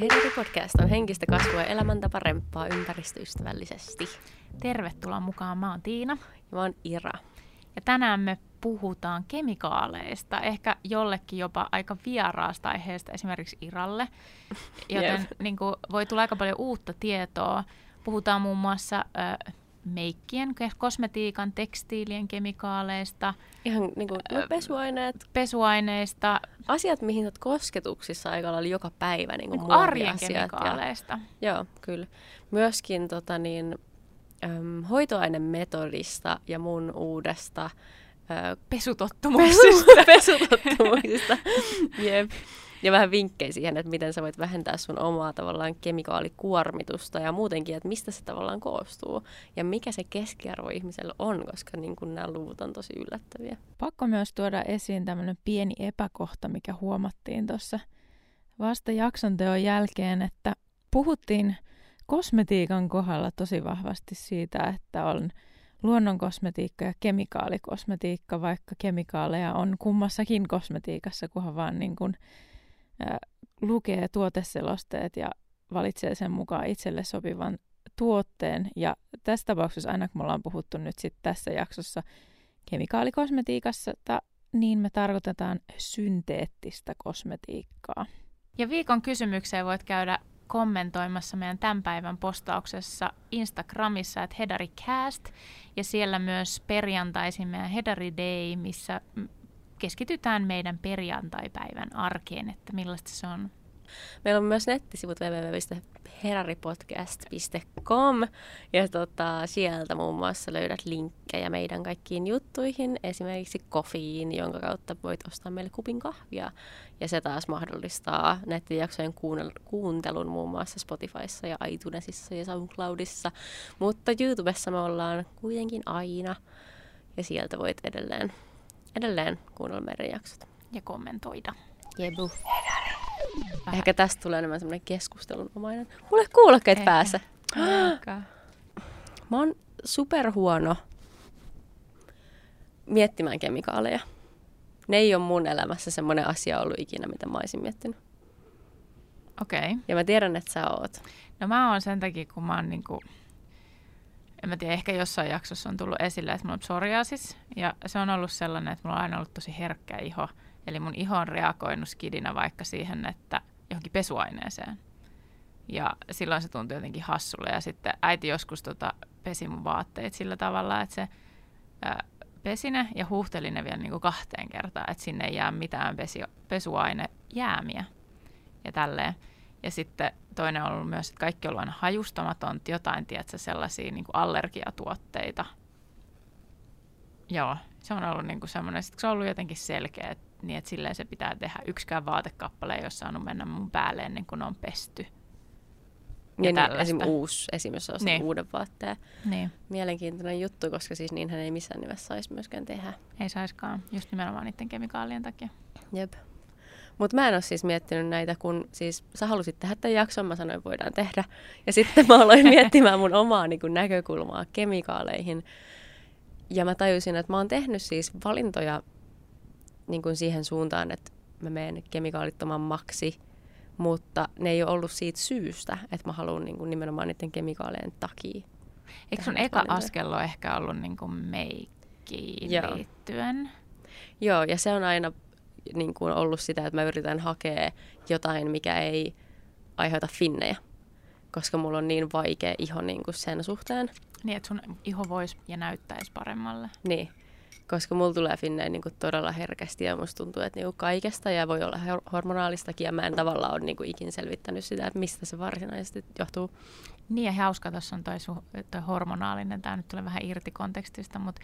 Heidari Podcast on henkistä kasvua ja elämäntapa remppaa ympäristöystävällisesti. Tervetuloa mukaan, mä oon Tiina. Ja mä oon Ira. Ja tänään me puhutaan kemikaaleista, ehkä jollekin jopa aika vieraasta aiheesta, esimerkiksi Iralle. Joten yep. niin kuin, voi tulla aika paljon uutta tietoa. Puhutaan muun muassa ö, meikkien, kosmetiikan, tekstiilien kemikaaleista. Ihan niin kuin, no, pesuaineet. Pesuaineista. Asiat, mihin olet kosketuksissa aika lailla joka päivä. Niin kuin niin arjen kemikaaleista. Ja, joo, kyllä. Myöskin tota, niin, äm, hoitoainemetodista ja mun uudesta pesutottumuksista. pesutottumuksista. Jep. Ja vähän vinkkejä siihen, että miten sä voit vähentää sun omaa tavallaan kemikaalikuormitusta ja muutenkin, että mistä se tavallaan koostuu ja mikä se keskiarvo ihmisellä on, koska niin kun nämä luvut on tosi yllättäviä. Pakko myös tuoda esiin tämmöinen pieni epäkohta, mikä huomattiin tuossa vasta jakson teon jälkeen, että puhuttiin kosmetiikan kohdalla tosi vahvasti siitä, että on luonnonkosmetiikka ja kemikaalikosmetiikka, vaikka kemikaaleja on kummassakin kosmetiikassa, kunhan vaan niin kuin, lukee tuoteselosteet ja valitsee sen mukaan itselle sopivan tuotteen. Ja tässä tapauksessa aina kun me ollaan puhuttu nyt sit tässä jaksossa kemikaalikosmetiikassa, niin me tarkoitetaan synteettistä kosmetiikkaa. Ja viikon kysymykseen voit käydä kommentoimassa meidän tämän päivän postauksessa Instagramissa, että HedariCast, ja siellä myös perjantaisin meidän Hedari Day, missä keskitytään meidän perjantaipäivän arkeen, että millaista se on Meillä on myös nettisivut www.heraripodcast.com ja tota, sieltä muun muassa löydät linkkejä meidän kaikkiin juttuihin, esimerkiksi kofiin, jonka kautta voit ostaa meille kupin kahvia. Ja se taas mahdollistaa nettijaksojen kuuntelun muun muassa Spotifyssa ja iTunesissa ja SoundCloudissa. Mutta YouTubessa me ollaan kuitenkin aina ja sieltä voit edelleen, edelleen kuunnella meidän jaksot. Ja kommentoida. Jebu. Vähän. Ehkä tästä tulee enemmän semmoinen keskustelunomainen. Mulle kuulokkeet Ehkä. päässä. Mä oon superhuono miettimään kemikaaleja. Ne ei ole mun elämässä semmoinen asia ollut ikinä, mitä mä olisin miettinyt. Okei. Okay. Ja mä tiedän, että sä oot. No mä oon sen takia, kun mä oon niinku, en mä tiedä, ehkä jossain jaksossa on tullut esille, että mulla on psoriasis. Ja se on ollut sellainen, että mulla on aina ollut tosi herkkä iho. Eli mun iho on reagoinut skidinä vaikka siihen, että johonkin pesuaineeseen. Ja silloin se tuntui jotenkin hassulle. Ja sitten äiti joskus tota, pesi mun vaatteet sillä tavalla, että se ää, pesi ne ja huuhteli ne vielä niin kuin kahteen kertaan, että sinne ei jää mitään pesi, pesuainejäämiä ja tälleen. Ja sitten toinen on ollut myös, että kaikki on ollut aina hajustamaton, jotain, tiedätkö, sellaisia niin kuin allergiatuotteita. Joo, se on ollut niin kuin semmoinen, sitten se on ollut jotenkin selkeä, että niin että silleen se pitää tehdä. Yksikään vaatekappale ei ole saanut mennä mun päälle ennen kuin on pesty. Ja, ja niin, esim. uusi, esimerkiksi jos niin. uuden vaatteen. Niin. Mielenkiintoinen juttu, koska siis niinhän ei missään nimessä saisi myöskään tehdä. Ei saiskaan, just nimenomaan niiden kemikaalien takia. Jep. Mutta mä en ole siis miettinyt näitä, kun siis sä halusit tehdä tämän jakson, mä sanoin, voidaan tehdä. Ja sitten mä aloin miettimään mun omaa niin kun, näkökulmaa kemikaaleihin. Ja mä tajusin, että mä oon tehnyt siis valintoja niin kuin siihen suuntaan, että mä menen kemikaalittomammaksi, mutta ne ei ole ollut siitä syystä, että mä haluan niin kuin nimenomaan niiden kemikaalien takia. Eikö sun eka valintoja. askel ole ehkä ollut niin kuin meikkiin Joo. liittyen? Joo, ja se on aina niin kuin ollut sitä, että mä yritän hakea jotain, mikä ei aiheuta finnejä, koska mulla on niin vaikea iho niin kuin sen suhteen. Niin, että sun iho voisi ja näyttäisi paremmalle. Niin, koska mulla tulee finneen niin todella herkästi ja musta tuntuu, että niin kaikesta ja voi olla hormonaalistakin ja mä en tavallaan ole niin ikin selvittänyt sitä, että mistä se varsinaisesti johtuu. Niin ja hauska tuossa on toi, su- toi hormonaalinen, tämä nyt tulee vähän irti kontekstista, mutta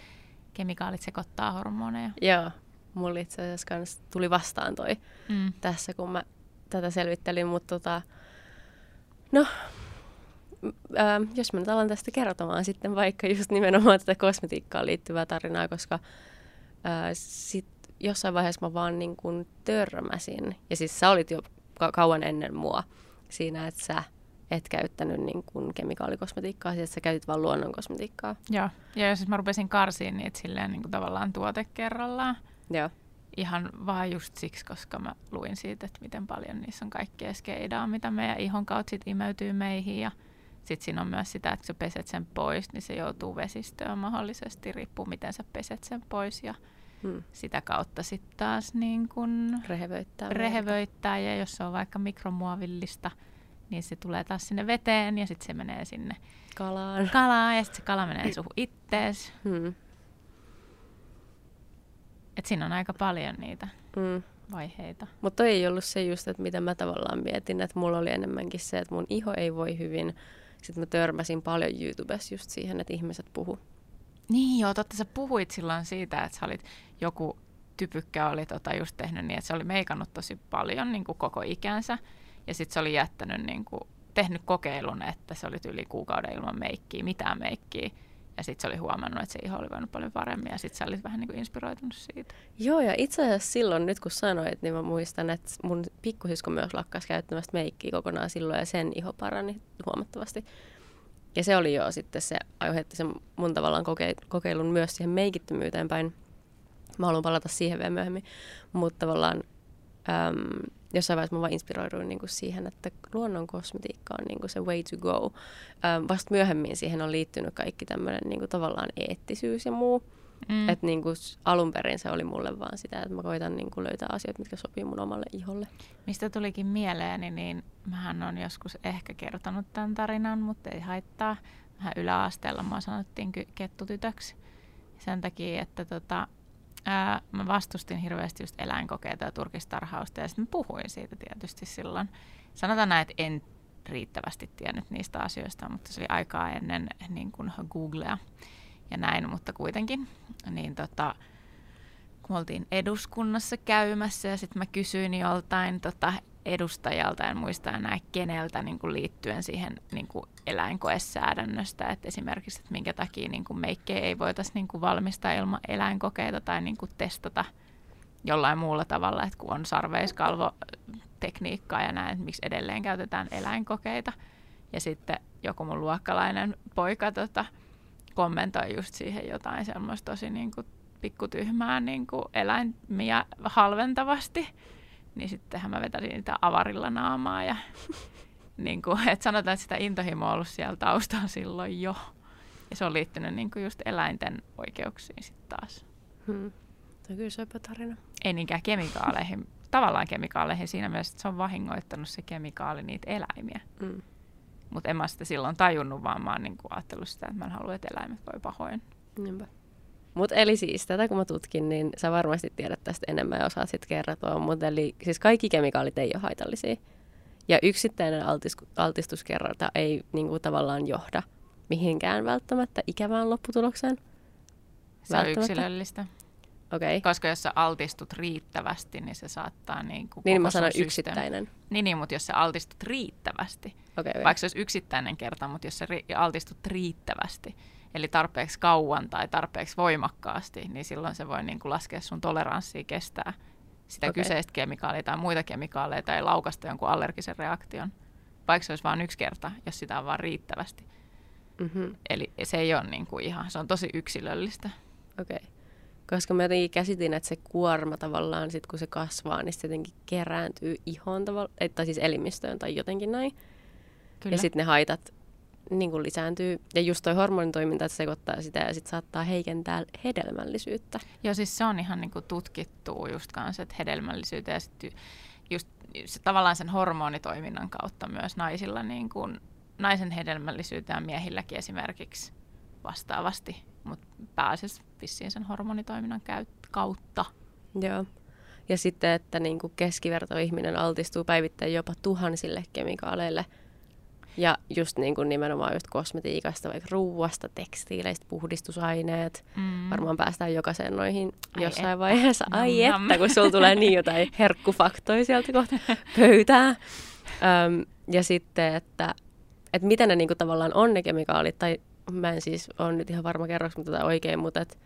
kemikaalit sekoittaa hormoneja. Joo, mulla itse asiassa kans tuli vastaan toi mm. tässä, kun mä tätä selvittelin, mutta tota, no ää, jos mä nyt alan tästä kertomaan sitten vaikka just nimenomaan tätä kosmetiikkaan liittyvää tarinaa, koska ää, sit jossain vaiheessa mä vaan niin kuin törmäsin, ja siis sä olit jo ka- kauan ennen mua siinä, että sä et käyttänyt niin kuin kemikaalikosmetiikkaa, siis sä käytit vaan luonnon kosmetiikkaa. Joo, ja jos mä rupesin karsiin niitä silleen niin kuin tavallaan tuote kerrallaan, Joo. ihan vaan just siksi, koska mä luin siitä, että miten paljon niissä on kaikkea skeidaa, mitä meidän ihon kautta sit imeytyy meihin ja sitten siinä on myös sitä, että kun sä peset sen pois, niin se joutuu vesistöön mahdollisesti, riippuu miten sä peset sen pois ja hmm. sitä kautta sitten taas niin kun rehevöittää, rehevöittää ja jos se on vaikka mikromuovillista, niin se tulee taas sinne veteen ja sitten se menee sinne kalaan, kalaan ja sitten se kala menee suhun ittees. Hmm. Et siinä on aika paljon niitä Hmm. vaiheita. Mutta ei ollut se just, että mitä mä tavallaan mietin, että mulla oli enemmänkin se, että mun iho ei voi hyvin. Sitten mä törmäsin paljon YouTubessa just siihen, että ihmiset puhu. Niin joo, totta sä puhuit silloin siitä, että sä olit joku typykkä oli tota just tehnyt niin, että se oli meikannut tosi paljon niin kuin koko ikänsä. Ja sitten se oli jättänyt, niin kuin, tehnyt kokeilun, että se oli yli kuukauden ilman meikkiä, mitään meikkiä. Ja sitten se oli huomannut, että se iho oli voinut paljon paremmin ja sitten sä olit vähän niin kuin inspiroitunut siitä. Joo, ja itse asiassa silloin, nyt kun sanoit, niin mä muistan, että mun pikkusisko myös lakkasi käyttämästä meikkiä kokonaan silloin ja sen iho parani huomattavasti. Ja se oli jo sitten, se aiheutti sen mun tavallaan kokeilun myös siihen meikittömyyteen päin. Mä haluan palata siihen vielä myöhemmin, mutta tavallaan äm, jossain vaiheessa mä vaan inspiroiduin niin kuin siihen, että luonnon kosmetiikka on niin kuin se way to go. Ähm, vasta myöhemmin siihen on liittynyt kaikki tämmöinen niin kuin tavallaan eettisyys ja muu. Mm. Että niin kuin alun perin se oli mulle vaan sitä, että mä koitan niin kuin löytää asioita, mitkä sopii mun omalle iholle. Mistä tulikin mieleeni, niin mähän on joskus ehkä kertonut tämän tarinan, mutta ei haittaa. Vähän yläasteella mua sanottiin kettutytöksi. Sen takia, että tota, ää, mä vastustin hirveästi just eläinkokeita ja turkistarhausta ja sitten puhuin siitä tietysti silloin. Sanotaan näin, että en riittävästi tiennyt niistä asioista, mutta se oli aikaa ennen niin kuin Googlea ja näin, mutta kuitenkin. Niin tota, kun oltiin eduskunnassa käymässä ja sitten mä kysyin joltain tota, edustajalta, en muista enää keneltä niin kuin liittyen siihen niin kuin eläinkoesäädännöstä, että esimerkiksi, että minkä takia niin kuin meikkejä ei voitaisiin niin kuin valmistaa ilman eläinkokeita tai niin kuin testata jollain muulla tavalla, että kun on sarveiskalvotekniikkaa ja näin, että miksi edelleen käytetään eläinkokeita. Ja sitten joku mun luokkalainen poika tota, kommentoi just siihen jotain semmoista tosi niin kuin pikkutyhmää niin kuin eläimiä halventavasti niin sittenhän mä vetäisin niitä avarilla naamaa. Ja, niin kuin, että sanotaan, että sitä intohimoa on ollut siellä taustalla silloin jo. Ja se on liittynyt niin kuin just eläinten oikeuksiin sitten taas. Hmm. Tämä on kyllä tarina. Ei niinkään kemikaaleihin, tavallaan kemikaaleihin siinä mielessä, että se on vahingoittanut se kemikaali niitä eläimiä. Hmm. Mutta en mä sitä silloin tajunnut, vaan mä oon niin ajatellut sitä, että mä en halua, että eläimet voi pahoin. Niinpä. Mutta eli siis tätä kun mä tutkin, niin sä varmasti tiedät tästä enemmän ja osaat sitten kertoa. Mutta eli siis kaikki kemikaalit ei ole haitallisia. Ja yksittäinen altis, altistuskerralta ei niin kuin, tavallaan johda mihinkään välttämättä ikävään lopputulokseen. Se on yksilöllistä. Okay. Koska jos sä altistut riittävästi, niin se saattaa niin kuin Niin mä sanon yksittäinen. Niin, niin, mutta jos sä altistut riittävästi, okay, okay. vaikka se olisi yksittäinen kerta, mutta jos sä ri- altistut riittävästi, eli tarpeeksi kauan tai tarpeeksi voimakkaasti, niin silloin se voi niin kuin laskea sun toleranssia kestää sitä okay. kyseistä kemikaalia tai muita kemikaaleja tai laukasta jonkun allergisen reaktion. Vaikka se olisi vain yksi kerta, jos sitä on vaan riittävästi. Mm-hmm. Eli se ei ole niin kuin ihan, se on tosi yksilöllistä. Okei. Okay. Koska mä jotenkin käsitin, että se kuorma tavallaan, sit kun se kasvaa, niin se jotenkin kerääntyy ihon tavallaan, tai siis elimistöön tai jotenkin näin. Kyllä. Ja sitten ne haitat niin kuin lisääntyy. Ja just toi hormonitoiminta, että sekoittaa sitä ja sitten saattaa heikentää hedelmällisyyttä. Joo, siis se on ihan niin kuin tutkittu just kanssa, että hedelmällisyyttä ja sitten just se, tavallaan sen hormonitoiminnan kautta myös naisilla, niin kuin, naisen hedelmällisyyteen miehilläkin esimerkiksi vastaavasti, mutta pääasiassa vissiin sen hormonitoiminnan kautta. Joo. Ja sitten, että niin kuin keskivertoihminen altistuu päivittäin jopa tuhansille kemikaaleille – ja just niin kuin nimenomaan just kosmetiikasta, vaikka ruuasta, tekstiileistä, puhdistusaineet. Mm. Varmaan päästään jokaiseen noihin Ai jossain että. vaiheessa. Ai Nam-nam. että, kun sulla tulee niin jotain herkkufaktoja sieltä kohta pöytää. Öm, ja sitten, että, että mitä ne niinku tavallaan on ne kemikaalit, tai mä en siis ole nyt ihan varma kerroks tätä oikein, mutta että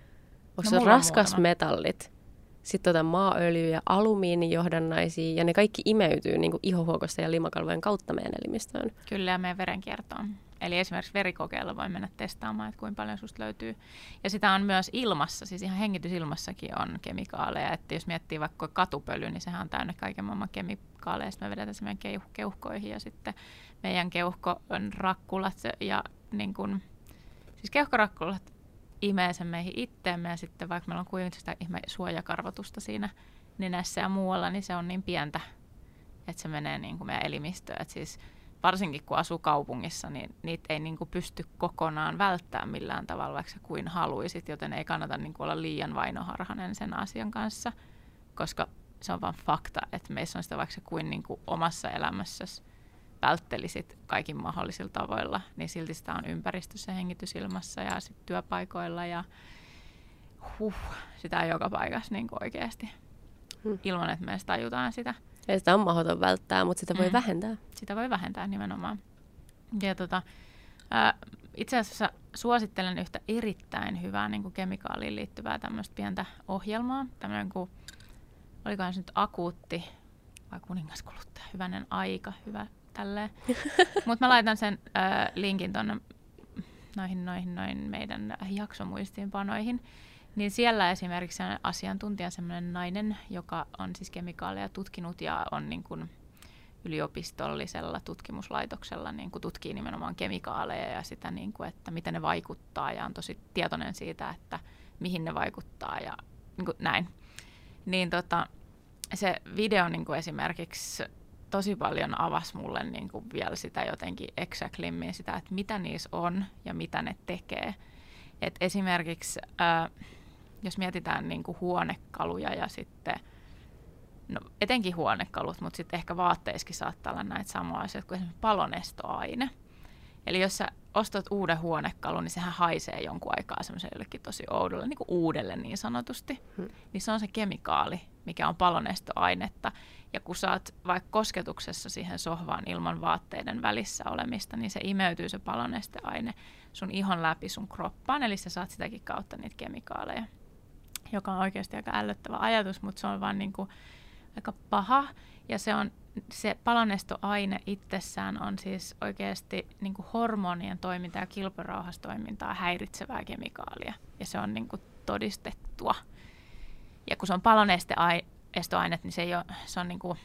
onko no, se raskasmetallit, sitten tota maaöljy ja alumiinijohdannaisia, ja ne kaikki imeytyy niin ihohuokosta ja limakalvojen kautta meidän elimistöön. Kyllä, ja meidän verenkiertoon. Eli esimerkiksi verikokeilla voi mennä testaamaan, että kuinka paljon susta löytyy. Ja sitä on myös ilmassa, siis ihan hengitysilmassakin on kemikaaleja. Että jos miettii vaikka katupöly, niin sehän on täynnä kaiken maailman kemikaaleja. Sitten me vedetään se meidän keuh- keuhkoihin ja sitten meidän keuhkorakkulat ja niin kun, siis keuhkorakkulat imee sen meihin itteemme ja sitten vaikka meillä on kuitenkin sitä ihme suojakarvotusta siinä nenässä ja muualla, niin se on niin pientä, että se menee niin kuin meidän elimistöön. Että siis varsinkin kun asuu kaupungissa, niin niitä ei niin kuin pysty kokonaan välttämään millään tavalla, vaikka sä kuin haluisit, joten ei kannata niin kuin olla liian vainoharhainen sen asian kanssa, koska se on vain fakta, että meissä on sitä vaikka kuin, niin kuin omassa elämässäsi välttelisit kaikin mahdollisilla tavoilla, niin silti sitä on ympäristössä, hengitysilmassa ja sit työpaikoilla ja huh, sitä on joka paikassa niin oikeasti, hmm. ilman että me tajutaan sitä. Ja sitä on mahdoton välttää, mutta sitä voi mm. vähentää. Sitä voi vähentää nimenomaan. Ja tota, ää, itse asiassa suosittelen yhtä erittäin hyvää niin kuin kemikaaliin liittyvää tämmöistä pientä ohjelmaa. Tämmöinen kuin, olikohan se nyt akuutti vai kuningaskuluttaja, hyvänen aika, hyvä tälleen. Mutta mä laitan sen ää, linkin tuonne noihin, noihin, noihin meidän jaksomuistiinpanoihin. Niin siellä esimerkiksi on asiantuntija, sellainen nainen, joka on siis kemikaaleja tutkinut ja on niin kuin yliopistollisella tutkimuslaitoksella niin kuin tutkii nimenomaan kemikaaleja ja sitä, niin kuin, että miten ne vaikuttaa ja on tosi tietoinen siitä, että mihin ne vaikuttaa ja niin kuin näin. Niin tota, se video niin kuin esimerkiksi tosi paljon avasi mulle niin kuin vielä sitä jotenkin exactlimmin sitä, että mitä niissä on ja mitä ne tekee. Et esimerkiksi äh, jos mietitään niin kuin huonekaluja ja sitten, no etenkin huonekalut, mutta sitten ehkä vaatteissakin saattaa olla näitä samoja asioita kuin esimerkiksi palonestoaine. Eli jos sä ostat uuden huonekalun, niin sehän haisee jonkun aikaa semmoiselle tosi oudolle, niin kuin uudelle niin sanotusti. Hmm. Niin se on se kemikaali, mikä on palonestoainetta. Ja kun oot vaikka kosketuksessa siihen sohvaan ilman vaatteiden välissä olemista, niin se imeytyy se palonesteaine sun ihon läpi sun kroppaan, eli sä saat sitäkin kautta niitä kemikaaleja joka on oikeasti aika ällöttävä ajatus, mutta se on vaan niin kuin aika paha. Ja se on se palonestoaine itsessään on siis oikeasti niin kuin hormonien toimintaa ja kilpirauhastoimintaa häiritsevää kemikaalia. Ja se on niin kuin todistettua. Ja kun se on palonesteaine, niin se, ei ole, se on, niin kuin,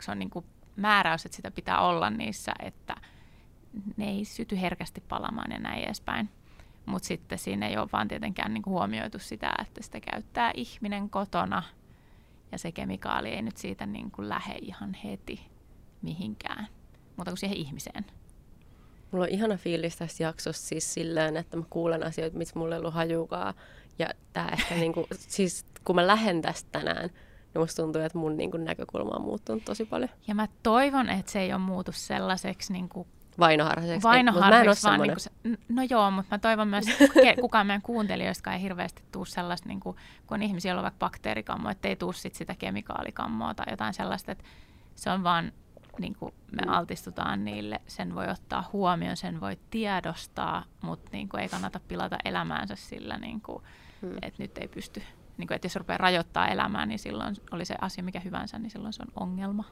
se on niin kuin määräys, että sitä pitää olla niissä, että ne ei syty herkästi palamaan ja näin edespäin. Mutta sitten siinä ei ole vaan tietenkään niin kuin huomioitu sitä, että sitä käyttää ihminen kotona ja se kemikaali ei nyt siitä niin kuin lähde ihan heti mihinkään, mutta kuin siihen ihmiseen. Mulla on ihana fiilis tässä jaksossa siis silleen, että mä kuulen asioita, mitä mulle ei ollut hajukaan. Ja tää ehkä niinku, siis kun mä lähden tästä tänään, niin musta tuntuu, että mun niinku näkökulma on muuttunut tosi paljon. Ja mä toivon, että se ei ole muutu sellaiseksi niinku vainoharhaiseksi. Vainoharhaiseksi, vaan niin kuin, no joo, mutta mä toivon myös, että kukaan meidän kuuntelijoista ei hirveästi tuu sellaista, niin kuin, kun on ihmisiä, joilla on vaikka bakteerikammo, että ei tuu sit sitä kemikaalikammoa tai jotain sellaista, että se on vaan, niin kuin me altistutaan niille, sen voi ottaa huomioon, sen voi tiedostaa, mutta niin kuin ei kannata pilata elämäänsä sillä, niin kuin, hmm. että nyt ei pysty, niin kuin, että jos rupeaa rajoittaa elämää, niin silloin oli se asia mikä hyvänsä, niin silloin se on ongelma.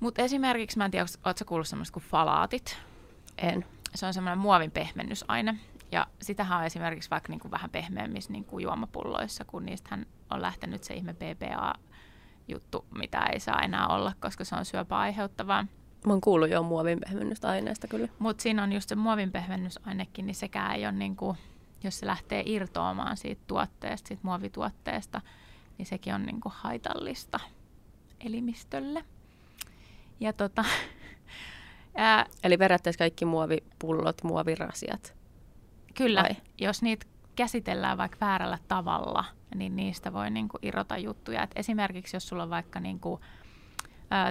Mutta esimerkiksi, mä en tiedä, ootko kuullut semmoista kuin falaatit? En. Se on semmoinen muovin pehmennysaine. Ja sitähän on esimerkiksi vaikka niin kuin vähän pehmeämmissä niin kuin juomapulloissa, kun niistähän on lähtenyt se ihme BPA-juttu, mitä ei saa enää olla, koska se on syöpää aiheuttavaa. Mä oon kuullut jo muovin pehmennysaineesta kyllä. Mutta siinä on just se muovin pehmennysainekin, niin sekään ei ole niin kuin, jos se lähtee irtoamaan siitä tuotteesta, siitä muovituotteesta, niin sekin on niin kuin haitallista elimistölle. Ja tota, ää, Eli periaatteessa kaikki muovipullot, muovirasiat? Kyllä, vai? jos niitä käsitellään vaikka väärällä tavalla, niin niistä voi niinku irrota juttuja. Et esimerkiksi jos sulla on vaikka niinku,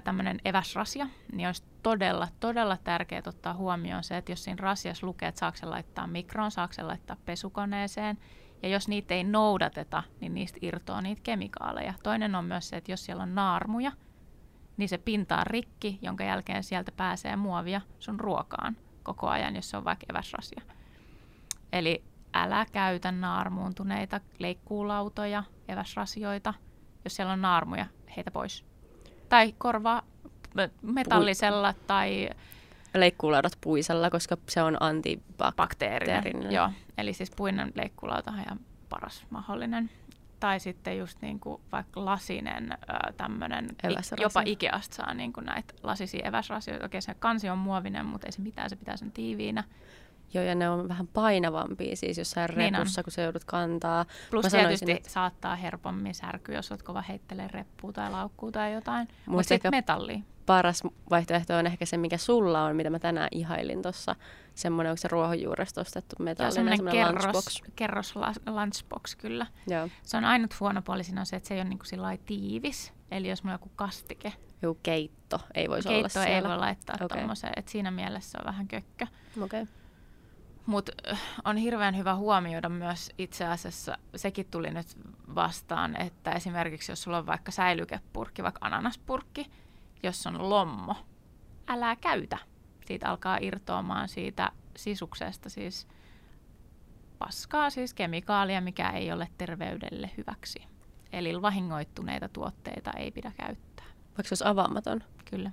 tämmöinen eväsrasia, niin olisi todella, todella tärkeää ottaa huomioon se, että jos siinä rasias lukee, että saako laittaa mikroon, saako laittaa pesukoneeseen, ja jos niitä ei noudateta, niin niistä irtoaa niitä kemikaaleja. Toinen on myös se, että jos siellä on naarmuja, niin se pinta on rikki, jonka jälkeen sieltä pääsee muovia sun ruokaan koko ajan, jos se on vaikka eväsrasia. Eli älä käytä naarmuuntuneita leikkuulautoja, eväsrasioita. Jos siellä on naarmuja, heitä pois. Tai korvaa metallisella tai leikkuulaudat puisella, koska se on antibakteerinen. Bakteerinen, joo. Eli siis puinen leikkuulauta on ihan paras mahdollinen. Tai sitten just niin kuin vaikka lasinen tämmöinen, jopa Ikeasta saa niin kuin näitä lasisia eväsrasioita. Okei, se kansi on muovinen, mutta ei se mitään, se pitää sen tiiviinä. Joo, ja ne on vähän painavampia siis jossain niin repussa, on. kun se joudut kantaa. Plus Mä tietysti että... saattaa herpommin särkyä, jos olet kova heittelee reppua tai laukkuu tai jotain. Mutta sitten metalli. Paras vaihtoehto on ehkä se, mikä sulla on, mitä mä tänään ihailin tuossa. Semmoinen, onko se ruohonjuuresta ostettu metallinen Joo, kerros, lunchbox. kerros lunchbox, kyllä. Joo. Se on ainut huono puoli siinä on se, että se ei ole niin kuin tiivis. Eli jos mulla on joku kastike. Joku keitto ei voisi keitto olla siellä. Keitto ei voi laittaa okay. tuommoiseen, että siinä mielessä on vähän kökkö. Okei. Okay. Mutta äh, on hirveän hyvä huomioida myös itse asiassa, sekin tuli nyt vastaan, että esimerkiksi jos sulla on vaikka säilykepurkki, vaikka ananaspurkki, jos on lommo, älä käytä. Siitä alkaa irtoamaan siitä sisuksesta siis paskaa, siis kemikaalia, mikä ei ole terveydelle hyväksi. Eli vahingoittuneita tuotteita ei pidä käyttää. Vaikka se olisi avaamaton? Kyllä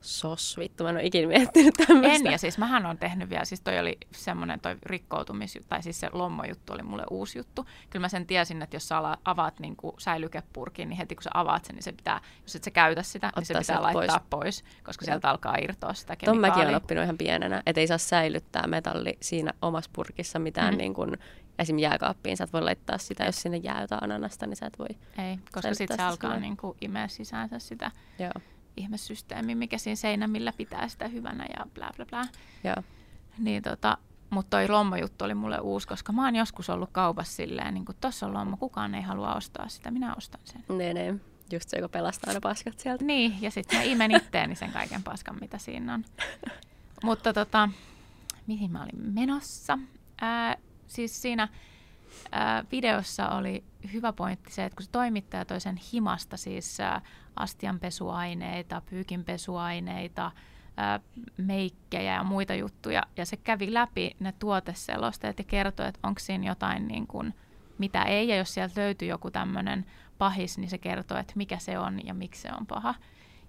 sos, vittu, mä en ole ikinä miettinyt tämmöistä. En, ja siis mähän on tehnyt vielä, siis toi oli semmoinen toi rikkoutumis, tai siis se lommojuttu oli mulle uusi juttu. Kyllä mä sen tiesin, että jos sä avaat niin kuin säilykepurkin, niin heti kun sä avaat sen, niin se pitää, jos et sä käytä sitä, Ottaa niin se pitää laittaa pois, pois koska ja. sieltä alkaa irtoa sitä kemikaalia. Ton mäkin olen oppinut ihan pienenä, että ei saa säilyttää metalli siinä omassa purkissa mitään mm. niin kuin, esim. jääkaappiin. Sä et voi laittaa sitä, jos sinne jää jotain ananasta, niin sä et voi Ei, koska sitten se alkaa niin kuin imeä sisäänsä sitä. Joo ihmesysteemi, mikä siinä seinämillä pitää sitä hyvänä ja bla bla bla. Joo. Niin tota, mutta toi lommajuttu oli mulle uusi, koska mä oon joskus ollut kaupassa silleen, niin kuin tossa on lomma, kukaan ei halua ostaa sitä, minä ostan sen. Nee, nee. Just se, joka pelastaa ne paskat sieltä. Niin, ja sitten mä imen itteeni sen kaiken paskan, mitä siinä on. Mutta tota, mihin mä olin menossa? Ää, siis siinä ää, videossa oli hyvä pointti se, että kun se toimittaja toi sen himasta, siis astianpesuaineita, pyykinpesuaineita, ää, meikkejä ja muita juttuja. Ja se kävi läpi ne tuoteselosteet ja kertoi, että onko siinä jotain, niin kuin, mitä ei. Ja jos sieltä löytyy joku tämmöinen pahis, niin se kertoo, että mikä se on ja miksi se on paha.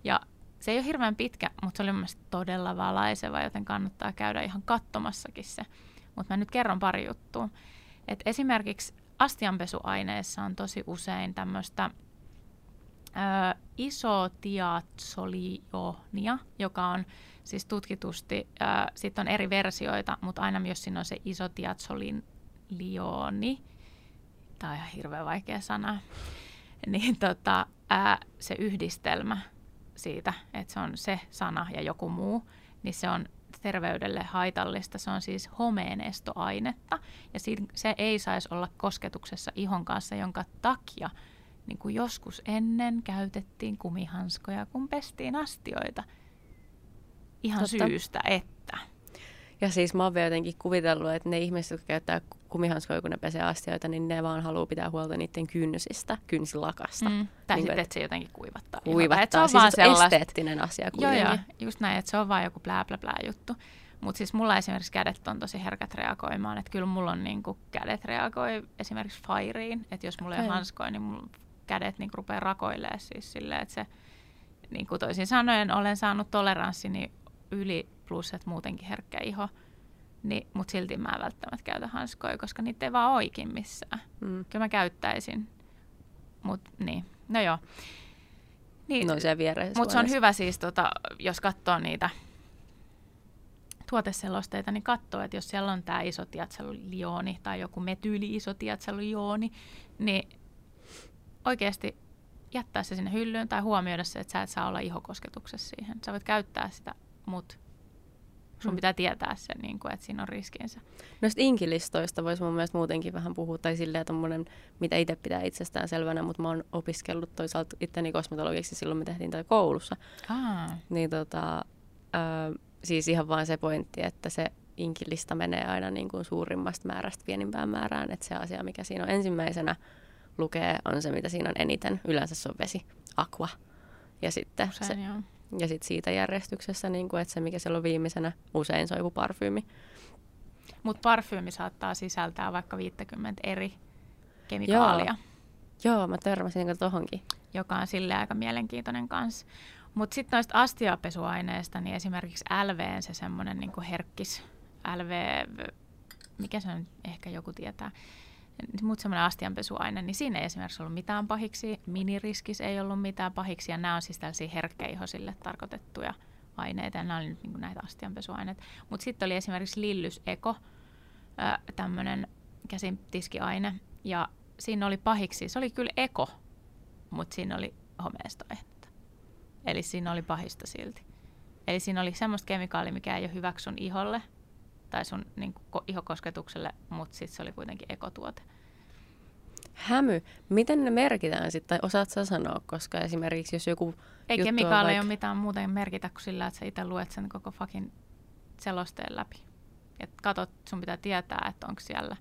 Ja se ei ole hirveän pitkä, mutta se oli mielestäni todella valaiseva, joten kannattaa käydä ihan katsomassakin se. Mutta mä nyt kerron pari juttua. Et esimerkiksi astianpesuaineissa on tosi usein tämmöistä isotiatsolionia, joka on siis tutkitusti, sitten on eri versioita, mutta aina jos siinä on se isotiatsolilioni, tämä on ihan hirveän vaikea sana, niin tota, ää, se yhdistelmä siitä, että se on se sana ja joku muu, niin se on terveydelle haitallista. Se on siis homeenestoainetta ja se ei saisi olla kosketuksessa ihon kanssa, jonka takia niin kuin joskus ennen käytettiin kumihanskoja, kun pestiin astioita. Ihan Totta. syystä, että. Ja siis mä oon vielä jotenkin kuvitellut, että ne ihmiset, jotka käyttää kumihanskoja, kun ne pesee astioita, niin ne vaan haluaa pitää huolta niiden kynsistä, kynsilakasta. Mm. Tai niin sitten, että se jotenkin kuivattaa. Kuivattaa, se on siis vaan esteettinen asia kuitenkin. Joo, joo, just näin, että se on vaan joku blää blää blää juttu. Mutta siis mulla esimerkiksi kädet on tosi herkät reagoimaan, että kyllä mulla on niinku kädet reagoi esimerkiksi fairiin, että jos mulla ei ole hanskoja, niin mulla kädet niin rupeaa rakoilemaan siis silleen, että se niin kuin toisin sanoen olen saanut toleranssini yli plus, että muutenkin herkkä iho, niin, mutta silti mä en välttämättä käytä hanskoja, koska niitä ei vaan oikein missään. Mm. Kyllä mä käyttäisin, mutta niin, no joo. Niin, no se Mutta se on hyvä siis, tota, jos katsoo niitä tuoteselosteita, niin katsoo, että jos siellä on tämä isotiatselulioni tai joku metyyli-isotiatselulioni, niin oikeasti jättää se sinne hyllyyn tai huomioida se, että sä et saa olla ihokosketuksessa siihen. Sä voit käyttää sitä, mutta sun mm. pitää tietää se, niin kuin, että siinä on riskinsä. Noista inkilistoista voisi mun mielestä muutenkin vähän puhua, tai silleen tommonen, mitä itse pitää itsestään selvänä, mutta mä oon opiskellut toisaalta itteni kosmetologiksi silloin me tehtiin toi koulussa. Aa. Niin tota, ö, siis ihan vaan se pointti, että se inkilista menee aina niin kuin suurimmasta määrästä pienimpään määrään, että se asia, mikä siinä on ensimmäisenä, lukee, on se, mitä siinä on eniten. Yleensä se on vesi, aqua. Ja sitten usein, se, joo. Ja sit siitä järjestyksessä, niin kuin, että se, mikä siellä on viimeisenä, usein se on joku parfyymi. Mutta parfyymi saattaa sisältää vaikka 50 eri kemikaalia. Joo, Joo mä törmäsin tuohonkin. Joka on sille aika mielenkiintoinen kanssa. Mutta sitten noista astiapesuaineista, niin esimerkiksi LVn se semmoinen niin herkkis, LV, mikä se on, ehkä joku tietää, mutta semmoinen astianpesuaine, niin siinä ei esimerkiksi ollut mitään pahiksi, miniriskis ei ollut mitään pahiksi, ja nämä on siis tällaisia herkkäihosille tarkoitettuja aineita, ja nämä oli nyt niin näitä astianpesuaineita. Mutta sitten oli esimerkiksi Lillys Eko, tämmöinen käsintiskiaine, ja siinä oli pahiksi, se oli kyllä eko, mutta siinä oli homeesta. Eli siinä oli pahista silti. Eli siinä oli semmoista kemikaalia, mikä ei ole hyvä sun iholle tai sun niin kuin, ihokosketukselle, mutta sitten se oli kuitenkin ekotuote. Hämy. Miten ne merkitään sitten, tai osaat sä sanoa, koska esimerkiksi jos joku Ei kemikaali vaikka... ole mitään muuta merkitä kuin sillä, että sä itse luet sen koko fucking selosteen läpi. Et katot, sun pitää tietää, että onko siellä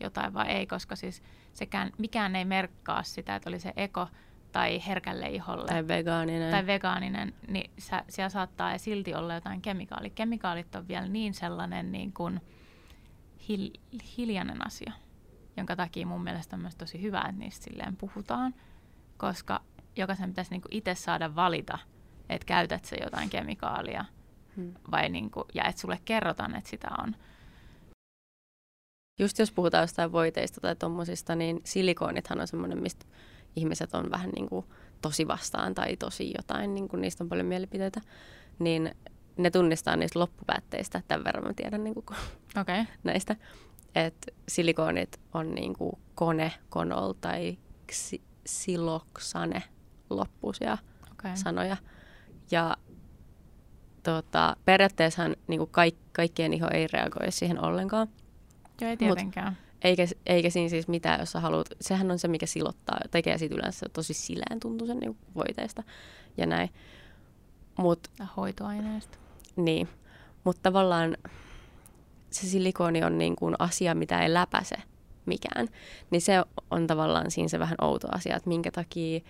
jotain vai ei, koska siis sekään, mikään ei merkkaa sitä, että oli se eko tai herkälle iholle. Tai vegaaninen. Tai vegaaninen, niin sä, siellä saattaa silti olla jotain kemikaalia. Kemikaalit on vielä niin sellainen niin kuin hil, hiljainen asia, jonka takia mun mielestä on myös tosi hyvä, että niistä silleen puhutaan, koska jokaisen pitäisi niin itse saada valita, että käytät sä jotain kemikaalia hmm. vai niin kuin, ja että sulle kerrotaan, että sitä on. Just jos puhutaan jostain voiteista tai tommosista, niin silikoonithan on semmoinen, mistä ihmiset on vähän niin kuin tosi vastaan tai tosi jotain, niin kuin niistä on paljon mielipiteitä, niin ne tunnistaa niistä loppupäätteistä, tämän verran mä tiedän niin kuin okay. näistä, että silikoonit on niin kuin kone, konol tai ksi, siloksane loppuisia okay. sanoja. Ja tota, periaatteessahan niin kaikkien iho ei reagoi siihen ollenkaan. Joo, ei tietenkään. Mut, eikä, eikä siinä siis mitään, jos sä haluat, sehän on se, mikä silottaa, tekee siitä yleensä tosi silään tuntuu sen niin voiteista ja näin. Mut, Hoitoaineista. Niin, mutta tavallaan se silikoni on niin kuin asia, mitä ei läpäise mikään. Niin se on tavallaan siinä se vähän outo asia, että minkä takia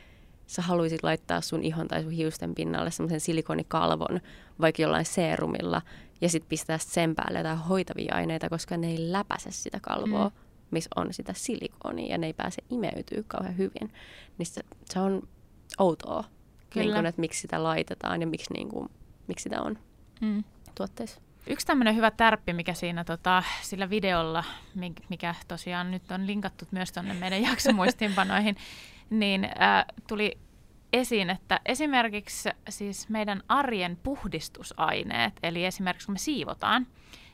sä haluaisit laittaa sun ihon tai sun hiusten pinnalle semmoisen silikonikalvon, vaikka jollain seerumilla, ja sitten pistää sen päälle jotain hoitavia aineita, koska ne ei läpäise sitä kalvoa, mm. missä on sitä silikonia, ja ne ei pääse imeytyä kauhean hyvin. Niin se, se on outoa, niin kun, että miksi sitä laitetaan ja miksi, niin kuin, miksi sitä on mm. tuotteissa. Yksi tämmöinen hyvä tärppi, mikä siinä tota, sillä videolla, mikä tosiaan nyt on linkattu myös tuonne meidän jaksomuistinpanoihin, niin äh, tuli esiin, että esimerkiksi siis meidän arjen puhdistusaineet, eli esimerkiksi kun me siivotaan,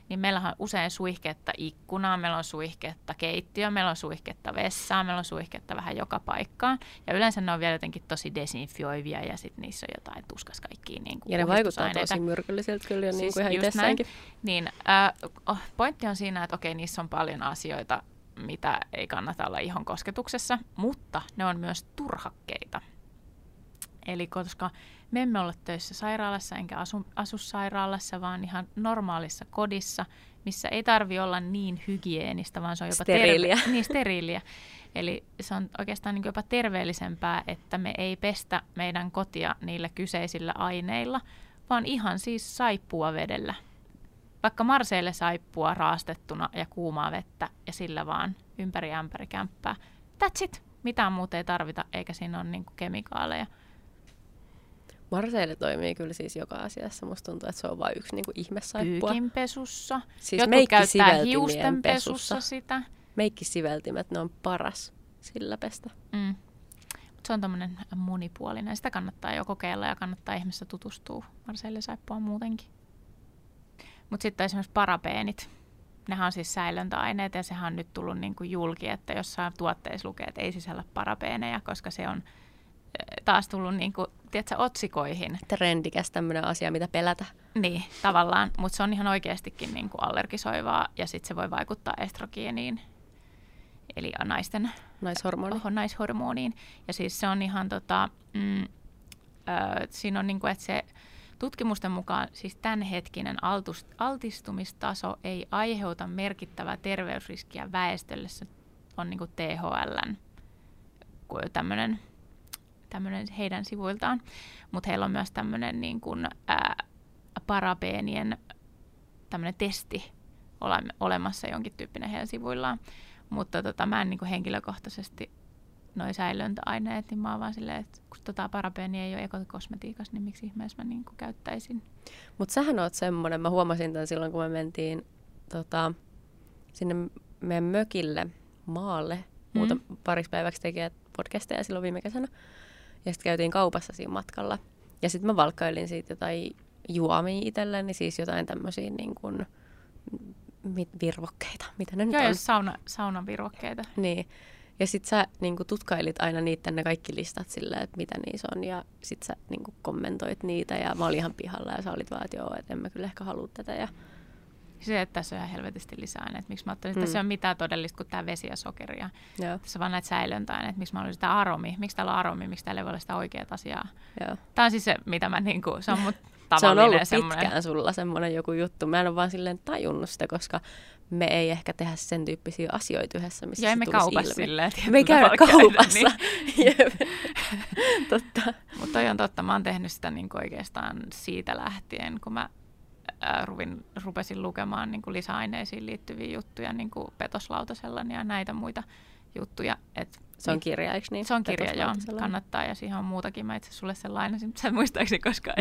niin meillä on usein suihketta ikkunaa, meillä on suihketta keittiö, meillä on suihketta vessaa, meillä on suihketta vähän joka paikkaan. Ja yleensä ne on vielä jotenkin tosi desinfioivia ja sitten niissä on jotain tuskas kaikkiin niin Ja ne vaikuttaa tosi myrkyllisiltä kyllä siis niin kuin ihan itsessäänkin. Niin, äh, pointti on siinä, että okei, niissä on paljon asioita, mitä ei kannata olla ihon kosketuksessa, mutta ne on myös turhakkeita. Eli koska me emme ole töissä sairaalassa enkä asu, asu sairaalassa, vaan ihan normaalissa kodissa, missä ei tarvi olla niin hygienistä, vaan se on jopa steriiliä. Terve- niin, steriiliä. Eli se on oikeastaan niin jopa terveellisempää, että me ei pestä meidän kotia niillä kyseisillä aineilla, vaan ihan siis saippua vedellä. Vaikka marseille saippua raastettuna ja kuumaa vettä ja sillä vaan ympäri ämpäri kämppää. That's it. Mitään muuta ei tarvita, eikä siinä ole niin kemikaaleja. Marseille toimii kyllä siis joka asiassa. Musta tuntuu, että se on vain yksi niin kuin ihmesaippua. Pyykinpesussa. Siis Jotkut käyttää hiustenpesussa sitä. Meikkisiveltimet, ne on paras sillä pestä. Mm. Mut se on tämmöinen monipuolinen. Sitä kannattaa jo kokeilla ja kannattaa ihmistä tutustua Marseille saippua muutenkin. Mutta sitten esimerkiksi parabeenit. Nehän on siis säilöntäaineet ja sehän on nyt tullut niinku julki, että jossain tuotteissa lukee, että ei sisällä parabeeneja, koska se on taas tullut niin kuin, tiedätkö, otsikoihin. Trendikäs tämmöinen asia, mitä pelätä. Niin, tavallaan, mutta se on ihan oikeastikin niin kuin allergisoivaa ja sitten se voi vaikuttaa estrogeeniin, eli naisten naishormoni. Oho, naishormoniin. Ja siis se on ihan, tota, mm, ö, siinä on niin kuin, että se tutkimusten mukaan siis tämänhetkinen altust, altistumistaso ei aiheuta merkittävää terveysriskiä väestölle. Se on niin kuin THLn tämmöinen tämmöinen heidän sivuiltaan, mutta heillä on myös tämmöinen niin kuin, ää, parabeenien tämmöinen testi ole, olemassa jonkin tyyppinen heidän sivuillaan. Mutta tota, mä en niin kuin henkilökohtaisesti noi säilöntäaineet, niin mä oon vaan silleen, että kun tota parabeeni ei ole ekokosmetiikassa, niin miksi ihmeessä mä niin käyttäisin. Mutta sähän oot semmoinen, mä huomasin tämän silloin, kun me mentiin tota, sinne meidän mökille maalle muuta mm. pariksi päiväksi tekee podcasteja silloin viime kesänä. Ja sitten käytiin kaupassa siinä matkalla. Ja sitten mä valkkailin siitä jotain juomia itselleni, siis jotain tämmöisiä niin kuin, virvokkeita, mitä ne nyt Joo, on. sauna, saunan virvokkeita. Niin. Ja sit sä niin tutkailit aina niitä ne kaikki listat silleen, että mitä niissä on. Ja sit sä niin kommentoit niitä ja mä olin ihan pihalla ja sä olit vaan, että joo, että en mä kyllä ehkä halua tätä. Ja... Se, että tässä on ihan helvetisti lisää että Miksi mä ajattelin, että mm. tässä ei ole mitään todellista kuin tämä vesi ja sokeri. Ja joo. Tässä on vaan näitä säilöntäaineita. Miksi mä olin sitä aromi? Miksi täällä on aromi? Miksi täällä ei voi olla sitä oikeaa asiaa? Joo. Tämä on siis se, mitä mä niin kuin, se on mut Se on ollut semmoinen. pitkään sulla semmoinen joku juttu. Mä en ole vaan silleen tajunnut sitä, koska me ei ehkä tehdä sen tyyppisiä asioita yhdessä, missä ja se me kaupassa silleen. Me ei käydä kaupassa. Niin. totta. Mutta toi on totta. Mä oon tehnyt sitä niin oikeastaan siitä lähtien, kun mä ää, ruvin, rupesin lukemaan niin lisäaineisiin liittyviä juttuja, niin kuin petoslautasella ja näitä muita juttuja. Et se on kirja, eikö niin? Se on kirja, joo. Kannattaa ja siihen on muutakin. Mä itse sulle sen lainasin, mutta sä muistaakseni koskaan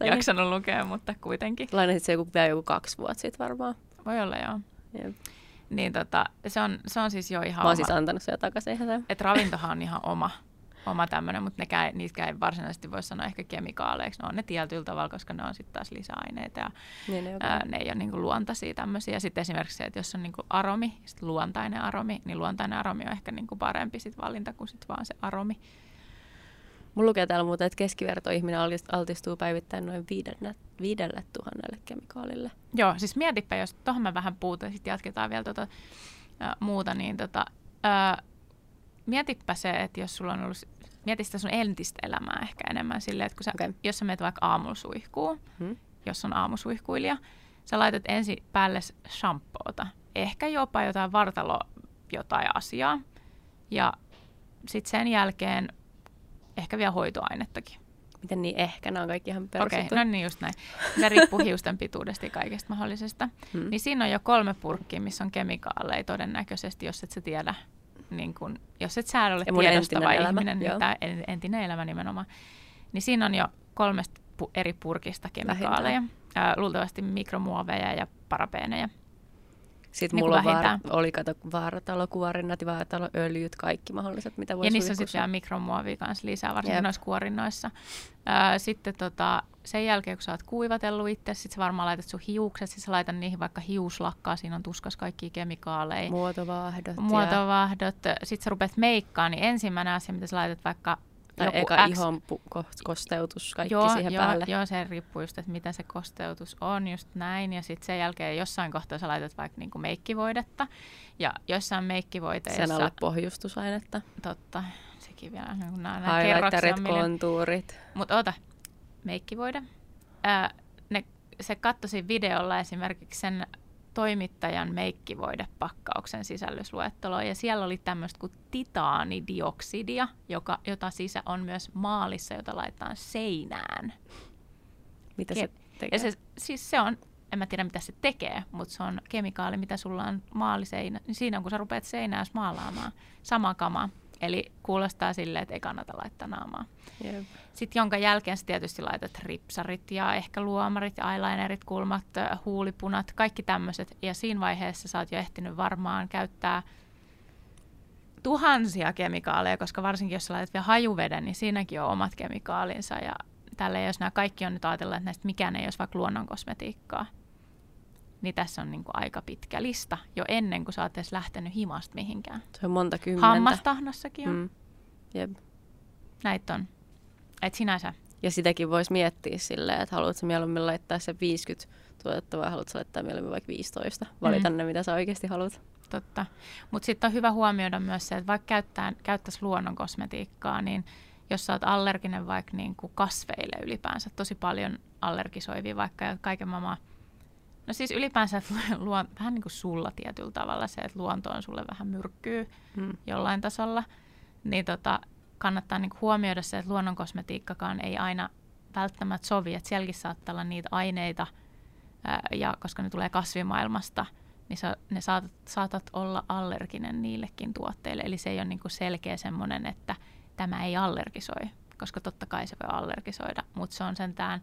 ei jaksanut niin. lukea, mutta kuitenkin. Lainasit se joku, vielä joku kaksi vuotta sitten varmaan. Voi olla, joo. Jep. Niin tota, se on, se on siis jo ihan Mä oon siis antanut se jo takaisin. Että ravintohan on ihan oma, oma tämmöinen, mutta nekään, niitä ei varsinaisesti voi sanoa ehkä kemikaaleiksi. Ne on ne tietyllä tavalla, koska ne on sitten taas lisäaineita ja niin, ne, ää, ne ei ole niinku luontaisia tämmöisiä. Sitten esimerkiksi se, että jos on niinku aromi, sit luontainen aromi, niin luontainen aromi on ehkä niinku parempi sit valinta kuin sit vaan se aromi. Mulla lukee täällä muuten, että keskivertoihminen altistuu päivittäin noin viidelle, viidelle tuhannelle kemikaalille. Joo, siis mietipä, jos tuohon mä vähän puutan, sitten jatketaan vielä tuota, ä, muuta, niin tota, ä, mietipä se, että jos sulla on ollut, mieti sitä sun entistä elämää ehkä enemmän silleen, että kun sä, okay. jos sä menet vaikka aamulla suihkuun, hmm. jos on aamusuihkuilija, sä laitat ensin päälle shampoota, ehkä jopa jotain vartalo jotain asiaa, ja sitten sen jälkeen ehkä vielä hoitoainettakin. Miten niin ehkä? Nämä on kaikki ihan. Okei, okay, no niin just näin. Se riippuu hiusten pituudesta ja kaikesta mahdollisesta. Hmm. Niin siinä on jo kolme purkkia, missä on kemikaaleja todennäköisesti, jos et sä tiedä, niin kun, jos et sä ole tiedostava ihminen, niin tämä entinen elämä nimenomaan. Niin siinä on jo kolmesta pu- eri purkista kemikaaleja. Ää, luultavasti mikromuoveja ja parabeeneja. Sitten niin mulla vaara, oli kato vaaratalokuorinnat ja vaarataloöljyt, kaikki mahdolliset, mitä voisi Ja niissä on sitten vielä mikromuovia kanssa lisää, varsinkin yep. noissa kuorinnoissa. Ää, sitten tota, sen jälkeen, kun sä oot kuivatellut itse, sitten sä varmaan laitat sun hiukset, sitten sä laitat niihin vaikka hiuslakkaa, siinä on tuskas kaikki kemikaaleja. Muotovahdot. Muotovahdot. Ja... Sitten sä rupeat meikkaa, niin ensimmäinen asia, mitä sä laitat vaikka tai joku eka X... ihon pu- kosteutus, kaikki joo, siihen joo, päälle. Joo, se riippuu just, että mitä se kosteutus on, just näin. Ja sitten sen jälkeen jossain kohtaa sä laitat vaikka niinku meikkivoidetta. Ja jossain meikkivoiteessa... Sen alle pohjustusainetta. Totta, sekin vielä. Niin nämä Highlighterit, kontuurit. Mutta ota, meikkivoide. Ää, ne, se kattosi videolla esimerkiksi sen toimittajan meikkivoidepakkauksen sisällysluetteloon ja siellä oli tämmöistä kuin titaanidioksidia, joka, jota sisä on myös maalissa, jota laitetaan seinään. Mitä se tekee? Ja se, siis se on, en mä tiedä mitä se tekee, mutta se on kemikaali, mitä sulla on maaliseinä. Niin siinä on, kun sä rupeat seinää maalaamaan, sama kama. Eli kuulostaa silleen, että ei kannata laittaa naamaa. Yep. Sitten jonka jälkeen sä tietysti laitat ripsarit ja ehkä luomarit, eyelinerit, kulmat, huulipunat, kaikki tämmöiset. Ja siinä vaiheessa sä oot jo ehtinyt varmaan käyttää tuhansia kemikaaleja, koska varsinkin jos sä laitat vielä hajuveden, niin siinäkin on omat kemikaalinsa. Ja tälle, jos nämä kaikki on nyt ajatella, että näistä mikään ei olisi vaikka luonnon kosmetiikkaa, niin tässä on niin kuin aika pitkä lista jo ennen kuin sä oot edes lähtenyt himasta mihinkään. Se on monta kymmentä. Hammastahnassakin on. Mm. Jep. Näitä on. Et sinänsä. Ja sitäkin voisi miettiä silleen, että haluatko mieluummin laittaa se 50 tuotetta vai haluatko laittaa mieluummin vaikka 15. Valita mm. ne, mitä sä oikeasti haluat. Totta. Mutta sitten on hyvä huomioida myös se, että vaikka käyttää, käyttäisi luonnon kosmetiikkaa, niin jos sä oot allerginen vaikka niin kuin kasveille ylipäänsä, tosi paljon allergisoivia vaikka ja kaiken maailman No siis ylipäänsä luon, vähän niin kuin sulla tietyllä tavalla se, että luonto on sulle vähän myrkkyy hmm. jollain tasolla, niin tota, kannattaa niin kuin huomioida se, että luonnon kosmetiikkakaan ei aina välttämättä sovi, että sielläkin saattaa olla niitä aineita, ää, ja koska ne tulee kasvimaailmasta, niin sä, ne saatat, saatat olla allerginen niillekin tuotteille. Eli se ei ole niin kuin selkeä semmoinen, että tämä ei allergisoi, koska totta kai se voi allergisoida, mutta se on sentään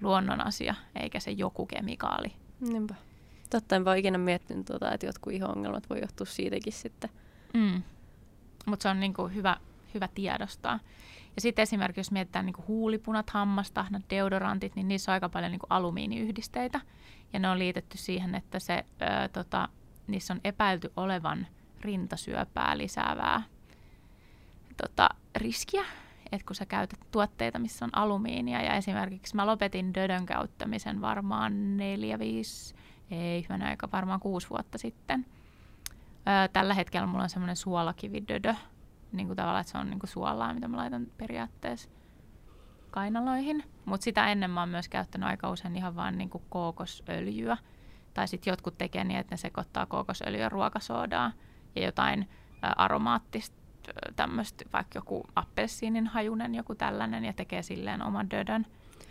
luonnon asia, eikä se joku kemikaali. Niinpä. Totta, en voi ikinä miettinyt, tuota, että jotkut iho-ongelmat voi johtua siitäkin sitten. Mm. Mutta se on niinku hyvä, hyvä tiedostaa. Ja sitten esimerkiksi, jos mietitään niinku huulipunat, hammastahnat, deodorantit, niin niissä on aika paljon niinku alumiiniyhdisteitä. Ja ne on liitetty siihen, että se, ö, tota, niissä on epäilty olevan rintasyöpää lisäävää tota, riskiä. Että kun sä käytät tuotteita, missä on alumiinia, ja esimerkiksi mä lopetin dödön käyttämisen varmaan neljä, viisi, ei hyvän aika, varmaan kuusi vuotta sitten. Ö, tällä hetkellä mulla on semmoinen suolakividödö, niin kuin tavallaan, että se on niin kuin suolaa, mitä mä laitan periaatteessa kainaloihin. Mutta sitä ennen mä oon myös käyttänyt aika usein ihan vaan niin kuin kookosöljyä. Tai sitten jotkut tekee niin, että ne sekoittaa kookosöljyä ruokasoodaa ja jotain aromaattista tämmöistä, vaikka joku appelsiinin hajunen, joku tällainen, ja tekee silleen oman dödön.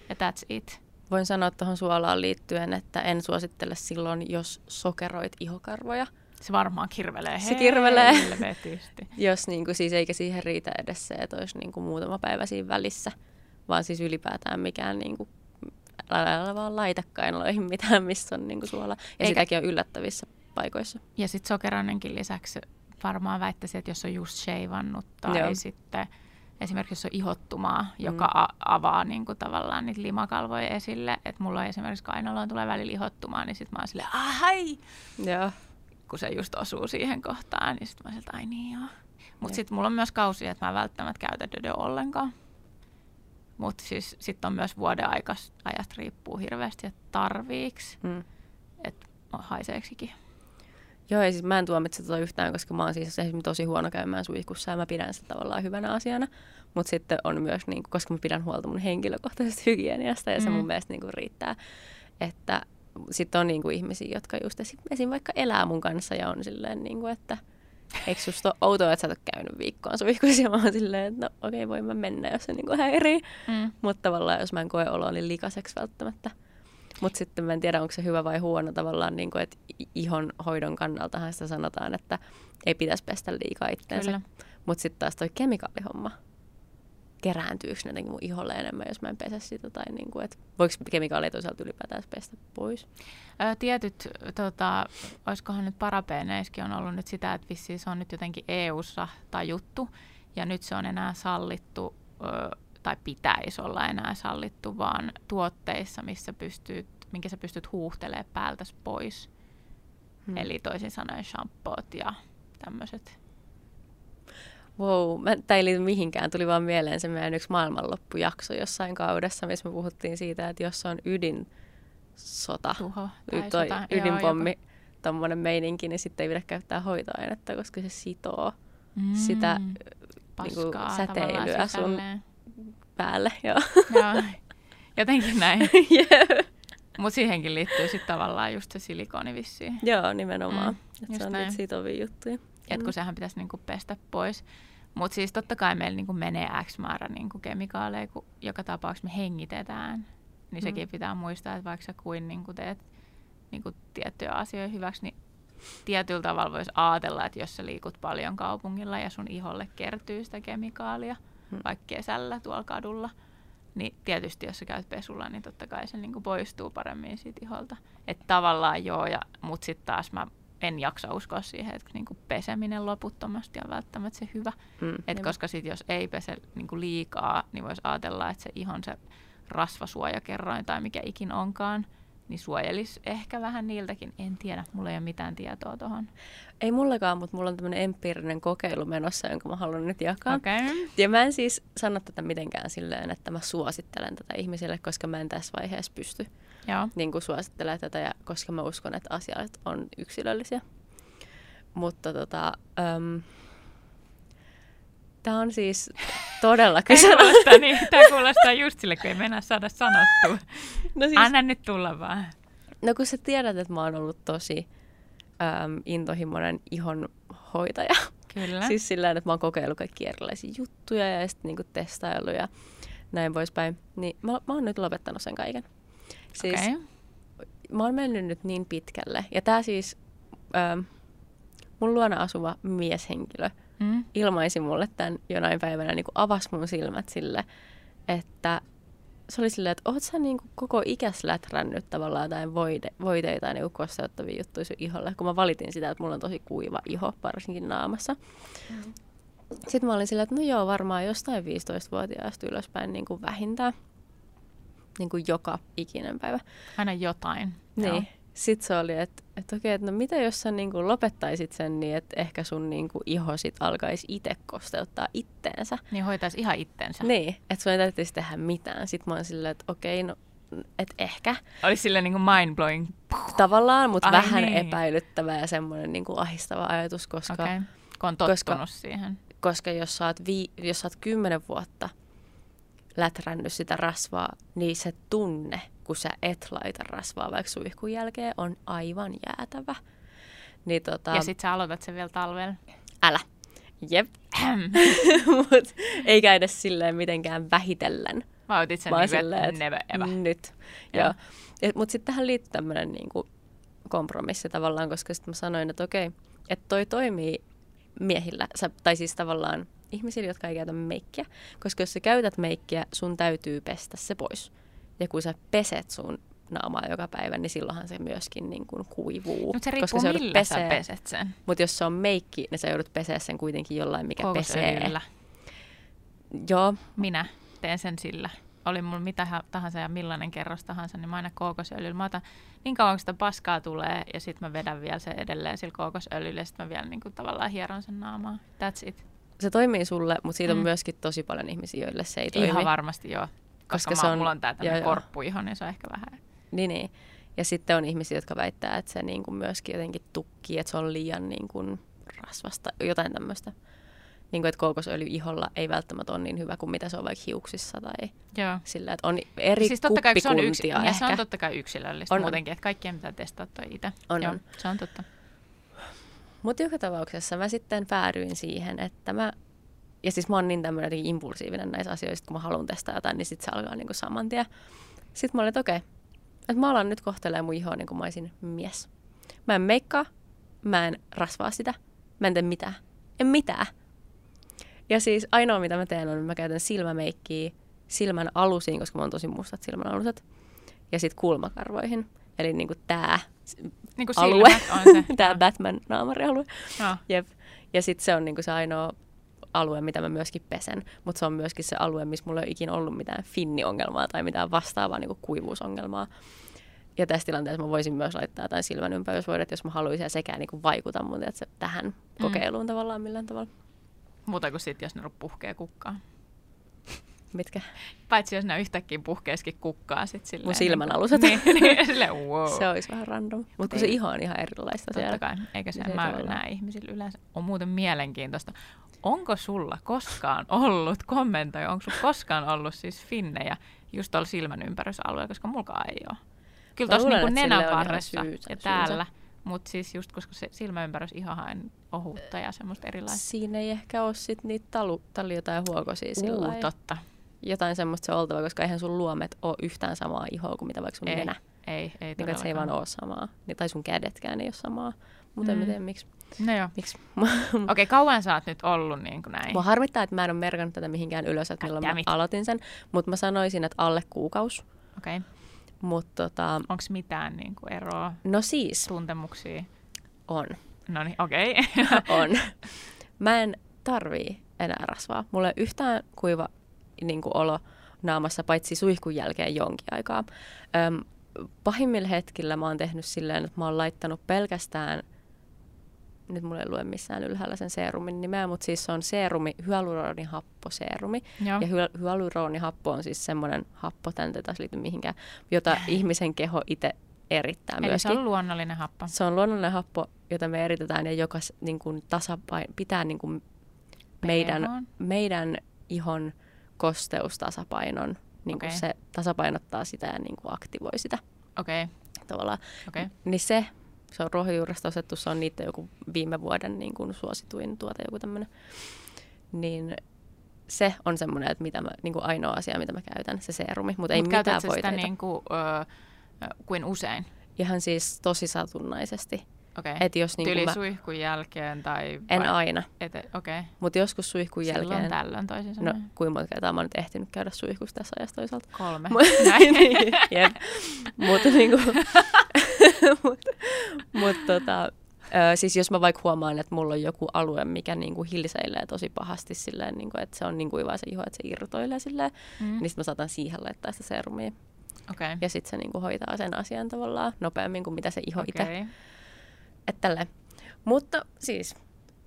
Ja that's it. Voin sanoa tuohon suolaan liittyen, että en suosittele silloin, jos sokeroit ihokarvoja. Se varmaan kirvelee Se kirvelee. Jos niin kuin, siis eikä siihen riitä edes se, että olisi niin kuin, muutama päivä siinä välissä, vaan siis ylipäätään mikään niin kuin, älä vaan laita kainaloihin mitään, missä on niin kuin, suola. Ja Eikä- sitäkin on yllättävissä paikoissa. Ja sitten sokeroinenkin lisäksi varmaan väittäisin, että jos on just sheivannut tai Joo. Sitten esimerkiksi jos on ihottumaa, joka a- avaa niin kuin tavallaan niitä limakalvoja esille, että mulla on esimerkiksi kainaloon tulee välillä ihottumaa, niin sitten mä oon silleen, ai, Joo. kun se just osuu siihen kohtaan, niin sitten mä siltä, ai niin joo. Mutta sitten mulla on myös kausia, että mä en välttämättä käytä dödö ollenkaan. Mutta siis sitten on myös vuoden ajasta riippuu hirveästi, että tarviiks, Mm. että haiseeksikin. Joo, ja siis mä en tuomitse tota yhtään, koska mä oon siis esimerkiksi tosi huono käymään suihkussa ja mä pidän sitä tavallaan hyvänä asiana. Mutta sitten on myös, niin koska mä pidän huolta mun henkilökohtaisesta hygieniasta ja se Mm. mun mielestä niin riittää, että sitten on niin kuin ihmisiä, jotka just esim, esim. vaikka elää mun kanssa ja on silleen, niin kuin, että eikö susta ole outoa, että sä et ole käynyt viikkoon suihkussa ja mä oon silleen, että no okei, okay, voin mä mennä, jos se niin kuin häirii. Mm. Mutta tavallaan, jos mä en koe oloani likaseksi välttämättä. Mutta sitten mä en tiedä, onko se hyvä vai huono tavallaan, niin kuin, että ihon hoidon kannaltahan sitä sanotaan, että ei pitäisi pestä liikaa itteensä. Mutta sitten taas toi kemikaalihomma, kerääntyykö ne jotenkin mun iholle enemmän, jos mä en pesä sitä, tai niin kuin, että voiko kemikaaleja toisaalta ylipäätään pestä pois? Ö, Tietyt, tota, olisikohan nyt parapeeneissäkin on ollut nyt sitä, että vissiin se on nyt jotenkin EU-ssa tajuttu, ja nyt se on enää sallittu, ö, tai pitäisi olla enää sallittu, vaan tuotteissa, missä pystyt, minkä sä pystyt huuhtelemaan päältäs pois. Hmm. Eli toisin sanoen shampoot ja tämmöiset. Wow, mä, tämä ei liity mihinkään. Tuli vaan mieleen se meidän yksi maailmanloppujakso jossain kaudessa, missä me puhuttiin siitä, että jos on ydinsota, Tuho y- toi sota. Ydinpommi, tommonen meininki, niin sitten ei pidä käyttää hoitoainetta, koska se sitoo joku- sitä Mm, niinku paskaa säteilyä tavallaan sun sisälleen. päälle. Joo. Joo, jotenkin näin. Jep. Mutta siihenkin liittyy sitten tavallaan just se silikoni vissiin. Joo, nimenomaan. Mm, just se on näin. niitä sitovia juttuja. Et Mm. kun sehän pitäisi niinku pestä pois. Mutta siis totta kai meillä niinku menee X määrä niinku kemikaaleja, kun joka tapauksessa me hengitetään. Niin Mm. sekin pitää muistaa, että vaikka sä kuin niinku teet niinku tiettyjä asioita hyväksi, niin tietyllä tavalla voisi ajatella, että jos sä liikut paljon kaupungilla ja sun iholle kertyy sitä kemikaalia, Mm. vaikka kesällä tuolla kadulla, niin tietysti jos sä käyt pesulla, niin totta kai se niinku poistuu paremmin siitä iholta. Että tavallaan joo, ja, mutta sitten taas mä en jaksa uskoa siihen, että niinku peseminen loputtomasti on välttämättä se hyvä. Mm, Et koska sit jos ei pese niinku liikaa, niin voisi ajatella, että se ihon se rasvasuojakerroin tai mikä ikin onkaan, niin suojelisi ehkä vähän niiltäkin. En tiedä, mulla ei ole mitään tietoa tuohon. Ei mullakaan, mutta mulla on tämmöinen empiirinen kokeilu menossa, jonka mä haluan nyt jakaa. Okay. Ja mä en siis sano tätä mitenkään silleen, että mä suosittelen tätä ihmisille, koska mä en tässä vaiheessa pysty Joo. niin kuin suosittelemaan tätä, ja koska mä uskon, että asiat on yksilöllisiä. Mutta tota, um, tämä on siis todella Tämä kuulostaa, niin, tämä kuulostaa just sille, kun ei mennä saada sanottua. No, siis, Anna nyt tulla vaan. no kun sä tiedät, että mä oon ollut tosi um, intohimoinen ihonhoitaja. Kyllä. Siis sillä että mä oon kokeillut kaikki erilaisia juttuja ja sitten niinku testailu ja näin poispäin. Niin mä, mä oon nyt lopettanut sen kaiken. Siis Okei. mä oon mennyt nyt niin pitkälle. Ja tää siis ö, mun luona asuva mieshenkilö mm. ilmaisi mulle tämän jonain päivänä, niin kuin avasi mun silmät sille, että se oli silleen, että oot sä niin kuin koko ikäs lätrännyt tavallaan jotain voide, voiteita ja niin kosteuttavia juttuja sun iholle, kun mä valitin sitä, että mulla on tosi kuiva iho, varsinkin naamassa. Mm. Sitten mä olin silleen, että no joo, varmaan jostain 15-vuotiaasta ylöspäin niin kuin vähintään. Niin kuin joka ikinen päivä. Aina jotain. Niin. Joo. Sitten se oli, että, että okei, että no mitä jos sä niin kuin lopettaisit sen niin, että ehkä sun niin kuin iho sit alkaisi itse kosteuttaa itteensä. Niin hoitaisi ihan itteensä. Niin, että sun ei täytyisi tehdä mitään. Sitten mä oon silleen, että okei, no että ehkä. Olisi silleen niin kuin mind-blowing. Tavallaan, mutta Ai vähän niin. epäilyttävä ja semmoinen niin kuin ahistava ajatus, koska... Okay. Kun on koska, siihen. Koska jos sä oot, vi, jos sä oot kymmenen vuotta lätrännyt sitä rasvaa, niin se tunne, kun sä et laita rasvaa vaikka suihkun jälkeen, on aivan jäätävä. Niin tota, ja sit sä aloitat sen vielä talvella. Älä. Jep. Mut ei käydä silleen mitenkään vähitellen. Mä otit sen niin silleen, never ever. Nyt. Joo. Mutta sitten tähän liittyy tämmöinen niinku kompromissi tavallaan, koska sitten mä sanoin, että okei, että toi toimii miehillä, sä, tai siis tavallaan ihmisillä, jotka ei käytä meikkiä. Koska jos sä käytät meikkiä, sun täytyy pestä se pois. Ja kun sä peset sun naamaa joka päivä, niin silloinhan se myöskin niin kuin kuivuu. Mutta se riippuu koska se millä pesee. sä peset sen. Mutta jos se on meikki, niin sä joudut peseä sen kuitenkin jollain, mikä pesee. Joo. Minä teen sen sillä. Oli mulla mitä tahansa ja millainen kerros tahansa, niin mä aina kookosöljyllä. Mä otan niin kauan, kun sitä paskaa tulee ja sitten mä vedän vielä se edelleen sillä kookosöljyllä ja sitten mä vielä niin kuin tavallaan hieron sen naamaa. That's it se toimii sulle, mutta siitä mm. on myöskin tosi paljon ihmisiä, joille se ei toimi. Ihan varmasti joo. Koska, koska se on, mulla on tää korppuiho, niin se on ehkä vähän. Niin, niin. Ja sitten on ihmisiä, jotka väittää, että se niin kuin myöskin jotenkin tukkii, että se on liian niin kuin rasvasta, jotain tämmöistä. Niin kuin, että kookosöljy iholla ei välttämättä ole niin hyvä kuin mitä se on vaikka hiuksissa tai Joo. sillä, että on eri siis totta kai, se on yksi, ehkä. Ja se on totta kai yksilöllistä on, muutenkin, että kaikkien pitää testata itse. On, Joo, on. Se on totta. Mutta joka tapauksessa mä sitten päädyin siihen, että mä ja siis mä oon niin tämmöinen jotenkin impulsiivinen näissä asioissa, kun mä haluan testaa jotain, niin sitten se alkaa niin kuin saman tien. Sitten mä olin, että okei, okay, että mä alan nyt kohtelemaan mun ihoa niin kuin mä olisin mies. Mä en meikkaa, mä en rasvaa sitä, mä en tee mitään. En mitään. Ja siis ainoa mitä mä teen on, että mä käytän silmämeikkiä silmän alusiin, koska mä oon tosi mustat silmän aluset. Ja sitten kulmakarvoihin. Eli niin kuin tää niin kuin alue, on se. tää Batman-naamarialue. Ja. Ja sitten se on niin kuin se ainoa alue, mitä mä myöskin pesen, mutta se on myöskin se alue, missä mulla ei ole ikinä ollut mitään finniongelmaa tai mitään vastaavaa niin kuivuusongelmaa. Ja tässä tilanteessa mä voisin myös laittaa jotain silmän ympärysvoidet, jos mä haluaisin, ja sekään niin vaikuta mun se tähän mm. kokeiluun tavallaan millään tavalla. Muuta kuin sitten, jos ne puhkee kukkaa. Mitkä? Paitsi jos ne yhtäkkiä puhkeeskin kukkaa sit silleen. Mun silmän niin aluset. Niin, niin silleen, wow. Se olisi vähän random. Mutta se iho on ihan erilaista Totta siellä. kai. Eikä se, se mä näe ihmisillä yleensä. On muuten mielenkiintoista onko sulla koskaan ollut, kommentoi, onko sulla koskaan ollut siis finnejä just tuolla silmän ympärysalueella, koska mulkaan ei ole. Kyllä tuossa niinku nenäparressa ja täällä, mutta siis just koska se silmäympärys ihan ohutta ja semmoista erilaista. Siinä ei ehkä ole sit niitä talu, talioita ja huokosia sillä uh, totta. Jotain semmoista se on oltava, koska eihän sun luomet ole yhtään samaa ihoa kuin mitä vaikka sun ei, nenä. Ei, ei niin, se ei vaan ole samaa. Tai sun kädetkään ei ole samaa. Mutta mm. en tiedä miksi. No joo. Miksi? Okei, okay, kauan sä oot nyt ollut niin kuin näin? Mua harmittaa, että mä en ole merkannut tätä mihinkään ylös, että milloin mä aloitin sen. Mutta mä sanoisin, että alle kuukaus. Okei. Okay. Tota... Onko mitään niin kuin eroa? No siis. Tuntemuksia? On. No niin, okei. Okay. on. Mä en tarvii enää rasvaa. Mulla ei yhtään kuiva niin kuin olo naamassa, paitsi suihkun jälkeen jonkin aikaa. Öm, pahimmilla hetkillä mä oon tehnyt silleen, että mä oon laittanut pelkästään nyt mulle ei lue missään ylhäällä sen seerumin nimeä, mutta siis se on seerumi, hyaluronihapposeerumi. Joo. Ja hy- hyaluronihappo on siis semmoinen happo, tämän ei taas liity mihinkään, jota ihmisen keho itse erittää Eli myöskin. se on luonnollinen happo. Se on luonnollinen happo, jota me eritetään ja joka niin kuin tasapain, pitää niin kuin meidän, meidän ihon kosteustasapainon. Niin okay. Se tasapainottaa sitä ja niin kuin aktivoi sitä. Okei. Okay. Okay. Niin se se on ruohonjuuresta osettu, se on niitä joku viime vuoden niin kuin suosituin tuote, joku tämmöinen. Niin se on semmoinen, että mitä mä, niin kuin ainoa asia, mitä mä käytän, se seerumi, mutta ei Mut mitään voiteita. sitä niin kuin, ö, kuin usein? Ihan siis tosi satunnaisesti. Okei. Et jos niin Tyli mä, suihkun jälkeen tai... en vai- aina, Ete, okei. mutta joskus suihkun Silloin jälkeen. tällöin toisin No, sanoen. kuinka monta kertaa mä oon nyt ehtinyt käydä suihkussa tässä ajassa toisaalta. Kolme. Niin, jep. Mutta niinku, mut, mut tota, ö, siis jos mä vaikka huomaan, että mulla on joku alue, mikä niinku hilseilee tosi pahasti silleen, niinku, että se on niin kuivaa se iho, että se irtoilee silleen, Mm. niin sit mä saatan siihen laittaa sitä serumia. Okei. Ja sitten se niinku hoitaa sen asian tavallaan nopeammin kuin mitä se iho itse. Että tälleen. Mutta siis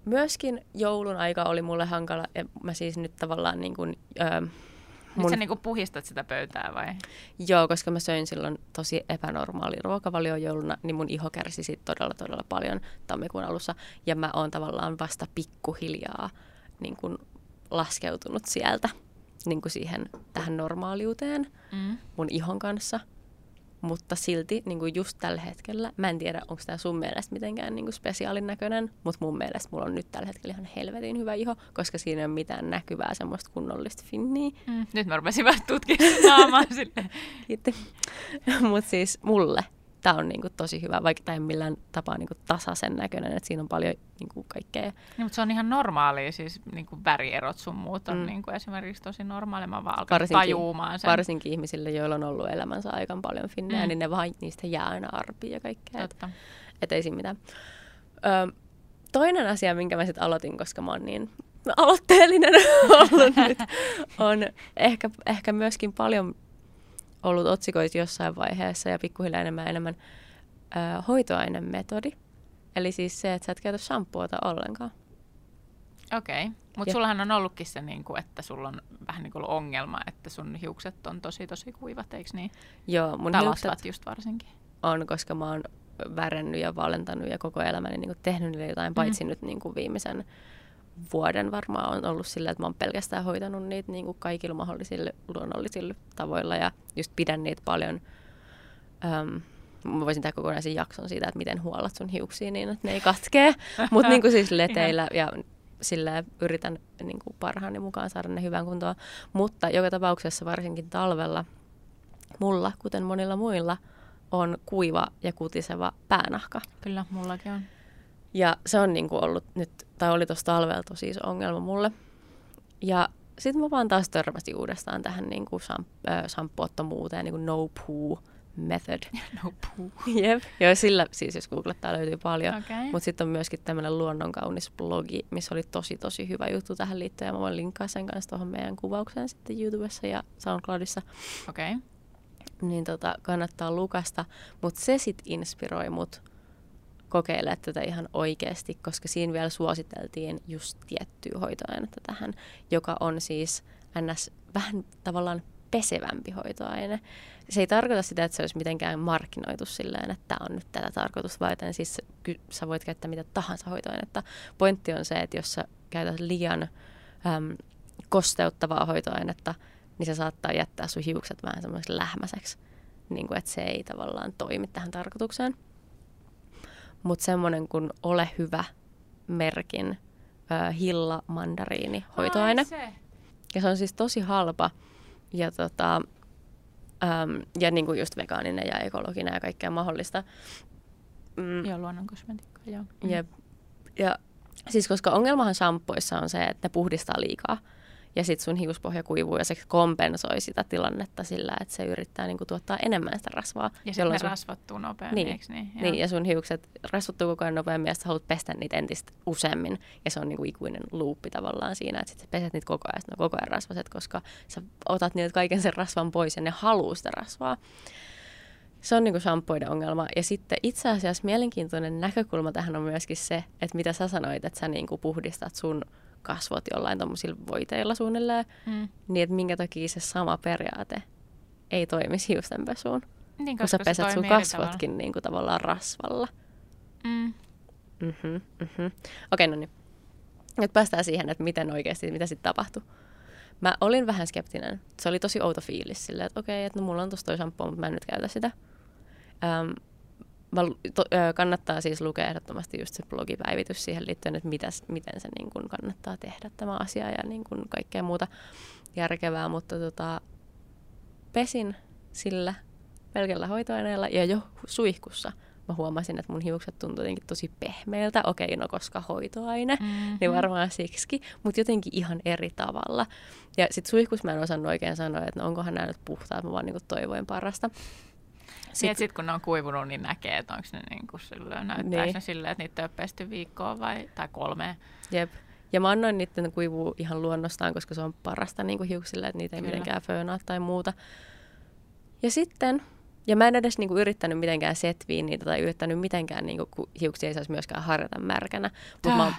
myöskin joulun aika oli mulle hankala. Ja mä siis nyt tavallaan niin kuin, öö, Nyt sä niinku puhistat sitä pöytää vai? Joo, koska mä söin silloin tosi epänormaali ruokavalio jouluna, niin mun iho kärsi siitä todella todella paljon tammikuun alussa. Ja mä oon tavallaan vasta pikkuhiljaa niin kuin laskeutunut sieltä niin kuin siihen tähän normaaliuteen Mm. mun ihon kanssa. Mutta silti niin kuin just tällä hetkellä, mä en tiedä, onko tämä sun mielestä mitenkään niin kuin spesiaalin näköinen, mutta mun mielestä mulla on nyt tällä hetkellä ihan helvetin hyvä iho, koska siinä ei ole mitään näkyvää semmoista kunnollista finniä. Mm. Nyt mä rupesin vähän tutkimaan naamaa silleen. Kiitti. Mutta siis mulle tämä on niinku tosi hyvä, vaikka tämä ei millään tapaa niinku tasaisen näköinen, että siinä on paljon niinku kaikkea. Niin, mutta se on ihan normaalia, siis niin kuin värierot sun muut on Mm. niin kuin esimerkiksi tosi normaalia. Mä vaan Varsinkin- tajuumaan sen. Varsinkin ihmisille, joilla on ollut elämänsä aikaan paljon finnejä, Mm. niin ne vaan, niistä jää aina arpia ja kaikkea. Et, Totta. et ei siinä mitään. Ö, toinen asia, minkä mä sitten aloitin, koska mä oon niin aloitteellinen ollut nyt, on ehkä, ehkä myöskin paljon ollut otsikoissa jossain vaiheessa ja pikkuhiljaa enemmän enemmän ö, hoitoainemetodi. Eli siis se, että sä et käytä shampoota ollenkaan. Okei, okay. Mutta sullahan on ollutkin se, niin kuin, että sulla on vähän niin kuin ongelma, että sun hiukset on tosi tosi kuivat, eikö niin? Joo, mun tai hiukset just varsinkin. on, koska mä oon värännyt ja valentanut ja koko elämäni niin kuin tehnyt niille jotain, paitsi nyt niin kuin viimeisen vuoden varmaan on ollut sillä, että mä oon pelkästään hoitanut niitä niin kuin kaikilla mahdollisilla luonnollisilla tavoilla ja just pidän niitä paljon. Öm, mä voisin tehdä kokonaisen jakson siitä, että miten huollat sun hiuksia niin, että ne ei katkee. Mutta niin kuin siis leteillä ja sillä yritän niin kuin parhaani mukaan saada ne hyvään kuntoon. Mutta joka tapauksessa varsinkin talvella mulla, kuten monilla muilla, on kuiva ja kutiseva päänahka. Kyllä, mullakin on. Ja se on niinku ollut nyt, tai oli tuossa talvella tosi iso ongelma mulle. Ja sitten mä vaan taas törmäsin uudestaan tähän niinku samp- äh, samppuottomuuteen, niinku no poo method. No puu. Jep. Joo, sillä siis jos googlettaa löytyy paljon. Okei. Mutta sitten on myöskin tämmöinen luonnonkaunis blogi, missä oli tosi tosi hyvä juttu tähän liittyen. Ja mä voin linkkaa sen kanssa tuohon meidän kuvaukseen sitten YouTubessa ja SoundCloudissa. Okei. Niin tota, kannattaa lukasta. Mutta se sitten inspiroi mut kokeilemaan tätä ihan oikeasti, koska siinä vielä suositeltiin just tiettyä hoitoainetta tähän, joka on siis ns. vähän tavallaan pesevämpi hoitoaine. Se ei tarkoita sitä, että se olisi mitenkään markkinoitu silleen, että tämä on nyt tätä tarkoitus varten. Siis ky- sä voit käyttää mitä tahansa hoitoainetta. Pointti on se, että jos sä käytät liian äm, kosteuttavaa hoitoainetta, niin se saattaa jättää sun hiukset vähän semmoiseksi lähmäiseksi. Niin kuin, että se ei tavallaan toimi tähän tarkoitukseen. Mutta semmoinen kuin Ole hyvä merkin ö, hilla mandariini hoitoaine. Se. Ja se on siis tosi halpa ja, tota, äm, ja niin kuin just vegaaninen ja ekologinen ja kaikkea mahdollista. Mm, Joo, luonnon kosmetiikka, joo. Jep. Ja siis koska ongelmahan shampoissa on se, että ne puhdistaa liikaa. Ja sitten sun hiuspohja kuivuu ja se kompensoi sitä tilannetta sillä, että se yrittää niinku tuottaa enemmän sitä rasvaa. Ja sitten ne sun, rasvattuu nopeammin, Niin. eikö niin? Joo. niin, ja sun hiukset rasvattuu koko ajan nopeammin ja sä haluat pestä niitä entistä useammin. Ja se on niinku ikuinen luuppi tavallaan siinä, että sit sä peset niitä koko ajan, sit ne on koko ajan rasvaset, koska sä otat niiltä kaiken sen rasvan pois ja ne haluaa sitä rasvaa. Se on niinku shampoiden ongelma. Ja sitten itse asiassa mielenkiintoinen näkökulma tähän on myöskin se, että mitä sä sanoit, että sä niinku puhdistat sun kasvot jollain tommosilla voiteilla suunnilleen, Mm. niin että minkä takia se sama periaate ei toimisi hiustenpesuun. Niin, Kun sä koska pesät sun kasvotkin niinku tavallaan rasvalla. Mm. Mhm, mhm. Okei, no niin. Nyt päästään siihen, että miten oikeasti, mitä sitten tapahtui. Mä olin vähän skeptinen. Se oli tosi outo fiilis silleen, että okei, että no mulla on tossa toi shampoo, mutta mä en nyt käytä sitä. Ähm, mä, lu- to, ö, kannattaa siis lukea ehdottomasti just se blogipäivitys siihen liittyen, että mitäs, miten se niin kun kannattaa tehdä tämä asia ja niin kun kaikkea muuta järkevää, mutta tota, pesin sillä pelkällä hoitoaineella ja jo suihkussa mä huomasin, että mun hiukset tuntui jotenkin tosi pehmeiltä. Okei, no koska hoitoaine, Mm-hmm. niin varmaan siksi, mutta jotenkin ihan eri tavalla. Ja sitten suihkus mä en osannut oikein sanoa, että no onkohan nämä nyt puhtaat, mä vaan niinku toivoin parasta. Sitten sit kun ne on kuivunut, niin näkee, että onko ne niin kuin silleen, näyttääkö Niin. ne silleen, että niitä ei ole pesty viikkoa vai, tai kolme. Jep. Ja mä annoin niiden kuivua ihan luonnostaan, koska se on parasta niin kuin hiuksille, että niitä ei Kyllä. mitenkään föönaa tai muuta. Ja sitten, ja mä en edes niin kuin, yrittänyt mitenkään setviä niitä tai yrittänyt mitenkään, niin kuin, kun hiuksia ei saisi myöskään harjata märkänä. Mutta mä,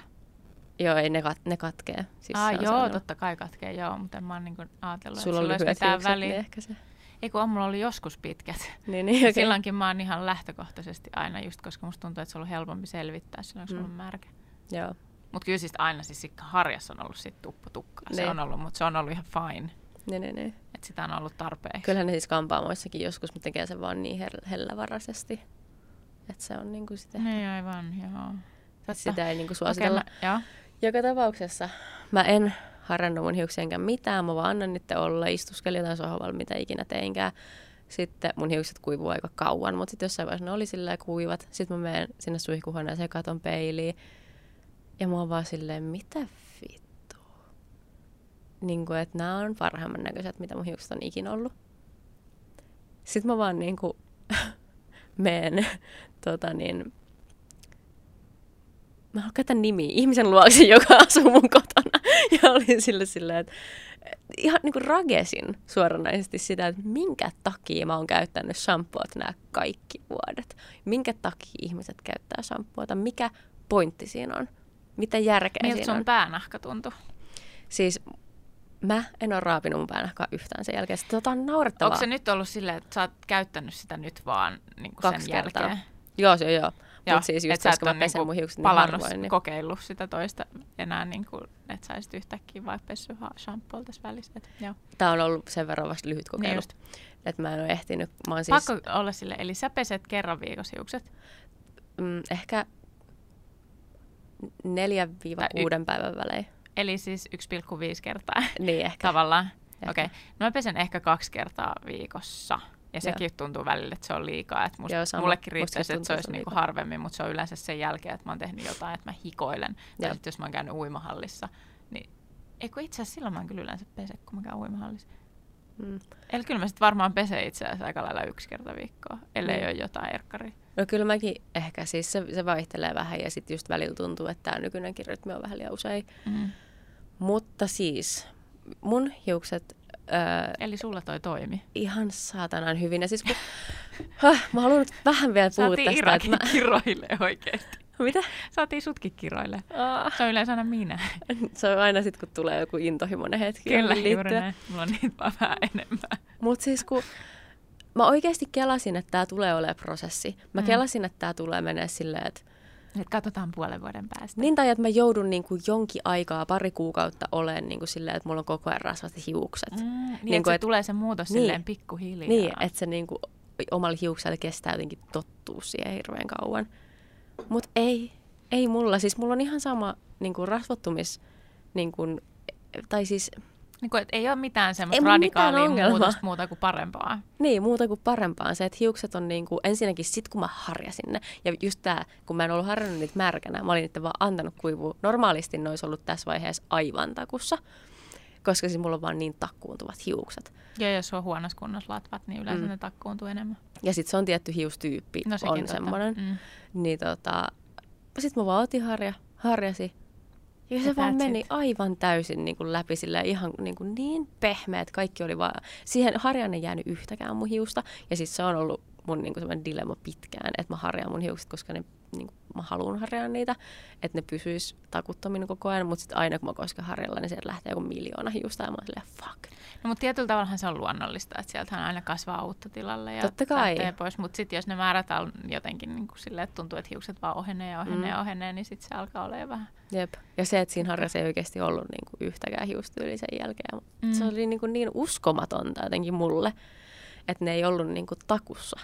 joo, ei ne, kat, ne katkee. Siis ah, on joo, sellainen- totta kai katkee, joo, mutta en mä oon niin kuin ajatellut, Sulla on että sillä olisi mitään hiukset, väliä. niin ehkä se. Ei kun mulla oli joskus pitkät. Niin, niin, Okay. okay. Silloinkin mä oon ihan lähtökohtaisesti aina, just koska musta tuntuu, että se on ollut helpompi selvittää silloin, kun Mm. on märkä. Joo. Mutta kyllä siis aina siis sit harjas on ollut sit tuppu tukkaa. Se Niin. on ollut, mutta se on ollut ihan fine. Niin, niin, niin. Että sitä on ollut tarpeeksi. Kyllähän ne siis kampaamoissakin joskus, mutta tekee sen vaan niin hell- hellävaraisesti. Että se on niin kuin sitä, Niin aivan, joo. sitä ei niin kuin Okei, suositella. mä, joo. Joka tapauksessa mä en harrannut mun hiuksienkaan mitään, mä vaan annan niiden olla, istuskelin jotain sohvalla, mitä ikinä teinkään. Sitten mun hiukset kuivuu aika kauan, mutta sitten jossain vaiheessa ne oli sillä kuivat. Sitten mä menen sinne suihkuhuoneeseen ja katon peiliin. Ja mä oon vaan silleen, mitä vittua? Niin kuin, että nämä on parhaimman näköiset, mitä mun hiukset on ikinä ollut. Sitten mä vaan niin kuin meen tota niin, mä haluan nimiä, ihmisen luokse, joka asuu mun kotona. Ja olin sille silleen, että ihan niin kuin ragesin suoranaisesti sitä, että minkä takia mä oon käyttänyt shampoot nämä kaikki vuodet. Minkä takia ihmiset käyttää shampoota, mikä pointti siinä on, mitä järkeä Miltä siinä sun on. päänahka tuntui? Siis mä en ole raapinut mun päänahkaa yhtään sen jälkeen. Sitten tota on naurettavaa. Onko se nyt ollut silleen, että sä oot käyttänyt sitä nyt vaan niin kuin Kaksi sen kertaa. jälkeen? Joo, se joo. Joo, siis just et sä koska et mä ole pesen niinku mun hiukset niin harvoin. Niin... kokeillut sitä toista enää, niin kuin, että sä olisit yhtäkkiä vaikka pessy shampoolla tässä välissä. Et, joo. Tää on ollut sen verran vasta lyhyt kokeilu. Niin että mä en ole ehtinyt. Mä oon siis Pakko olla sille, eli sä peset kerran viikossa hiukset. mm, ehkä neljä viiva Tai y- kuuden päivän välein. Eli siis 1,5 kertaa Niin ehkä. tavallaan. Okei, okay. no mä pesen ehkä kaksi kertaa viikossa. Ja sekin tuntuu välillä, että se on liikaa. Että musta, Joo, sama. mullekin riittäisi, että se olisi niinku harvemmin, mutta se on yleensä sen jälkeen, että mä oon tehnyt jotain, että mä hikoilen. Tai Joo. sitten jos mä oon käynyt uimahallissa, niin ei kun itse asiassa silloin mä en kyllä yleensä pese, kun mä käyn uimahallissa. Mm. Eli kyllä mä sitten varmaan pesen itse asiassa aika lailla yksi kerta viikkoa, ellei Niin. ole jotain erkkaria. No kyllä mäkin ehkä siis se, se vaihtelee vähän ja sitten just välillä tuntuu, että tämä nykyinenkin rytmi on vähän liian usein. Mm. Mutta siis mun hiukset öö, Eli sulla toi toimi. ihan saatanan hyvin. Ja siis kun, Häh, mä haluan nyt vähän vielä puhua Saatiin tästä. Että mä, kiroille oikeesti. mitä? Saatiin sutkin kiroille. Aa, Se on yleensä aina minä. se on aina sitten, kun tulee joku intohimoinen hetki. Kyllä, juuri näin. Mulla on niitä vaan vähän enemmän. Mutta siis kun mä oikeasti kelasin, että tämä tulee olemaan prosessi. Mä Mm. kelasin, että tämä tulee menee silleen, että Nyt katsotaan puolen vuoden päästä. niin tai että mä joudun niin kuin jonkin aikaa, pari kuukautta olemaan niin kuin silleen, että mulla on koko ajan rasvat hiukset. Mm, niin, Niin niin kuin, että et- tulee se muutos niin. silleen pikkuhiljaa. Niin, että se niin kuin omalla hiuksella kestää jotenkin tottua siihen hirveän kauan. Mutta ei, ei mulla. Siis mulla on ihan sama niin kuin rasvattumis, niin kuin, tai siis Niin kuin, ei ole mitään semmoista mitään radikaalia ongelmaa. muutosta muuta kuin parempaa. Niin, muuta kuin parempaan. Se, että hiukset on niin kuin, ensinnäkin sit kun mä harjasin ne, ja just tää, kun mä en ollut harjannut niitä märkänä, mä olin niitä vaan antanut kuivua. Normaalisti ne olisi ollut tässä vaiheessa aivan takussa, koska siis mulla on vaan niin takkuuntuvat hiukset. Ja jos on huonossa kunnossa latvat, niin yleensä Mm. ne takkuuntuu enemmän. Ja sitten se on tietty hiustyyppi, No on semmoinen. Mm. Niin tota, sitten mä vaan otin harja, harjasi. Ja se vaan meni it. aivan täysin niin kuin läpi sillä ihan niin, kuin niin pehmeä, että kaikki oli vaan, siihen harjaan ei jäänyt yhtäkään mun hiusta. Ja siis se on ollut mun niin kuin dilemma pitkään, että mä harjaan mun hiukset, koska ne, niin kuin, mä haluan harjaa niitä, että ne pysyis takuttomina koko ajan. Mutta sitten aina kun mä kosken harjalla, niin sieltä lähtee joku miljoona hiusta ja mä oon silleen, fuck. No, mutta tietyllä tavalla se on luonnollista, että sieltähän aina kasvaa uutta tilalle ja Totta kai. lähtee pois. Mutta sitten jos ne määrätään jotenkin niin kuin silleen, että tuntuu, että hiukset vaan ohenee ja ohenee Mm. ja ohenee, niin sitten se alkaa jo vähän. Jep. Ja se, että siinä harjassa ei oikeasti ollut niin kuin yhtäkään hiustyyli sen jälkeen. Mm. Se oli niin, kuin niin uskomatonta jotenkin mulle, että ne ei ollut niin kuin takussa.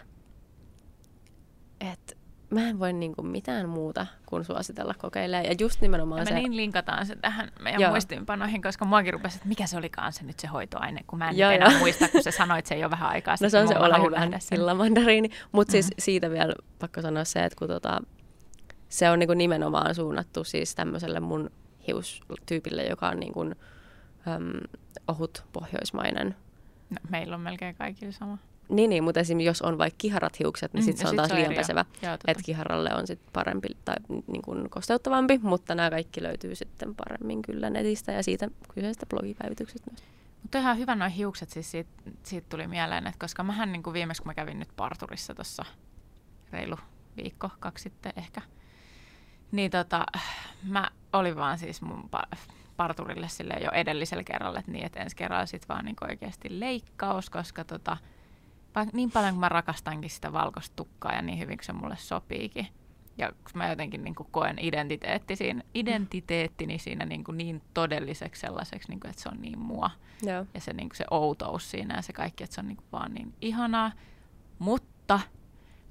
Et mä en voi niinku mitään muuta kuin suositella kokeilemaan. Ja just nimenomaan ja se... me niin linkataan se tähän meidän joo. muistiinpanoihin, koska muakin rupesi, että mikä se olikaan se nyt se hoitoaine, kun mä en joo, enää joo. muista, kun sä sanoit se jo vähän aikaa No se on se ole hyvä sillamandariini. Mutta siis mm-hmm. siitä vielä pakko sanoa se, että kun tota, se on niinku nimenomaan suunnattu siis tämmöiselle mun hiustyypille, joka on niinku, äm, ohut pohjoismainen. No, meillä on melkein kaikille sama. Niin, niin mutta esimerkiksi jos on vaikka kiharat hiukset, niin mm, sit se on sit taas se liian pesevä. Että kiharalle on sit parempi tai niin kuin kosteuttavampi, mutta nämä kaikki löytyy sitten paremmin kyllä netistä ja siitä kyseisestä blogipäivityksestä myös. Mutta ihan hyvä noin hiukset, siis siitä, siitä tuli mieleen, että koska mähän niin kuin viimeksi kun mä kävin nyt parturissa tuossa reilu viikko, kaksi sitten ehkä, niin tota, mä olin vaan siis mun parturille sille jo edellisellä kerralla, että niin, että ensi kerralla sitten vaan niin oikeasti leikkaus, koska tota, niin paljon kuin mä rakastankin sitä valkoista tukkaa ja niin hyvin kuin se mulle sopiikin. Ja kun mä jotenkin niin kuin koen identiteetti siinä, identiteettini siinä niin, kuin niin todelliseksi sellaiseksi, niin kuin, että se on niin mua. Joo. Ja se, niin kuin se outous siinä ja se kaikki, että se on niin kuin vaan niin ihanaa. Mutta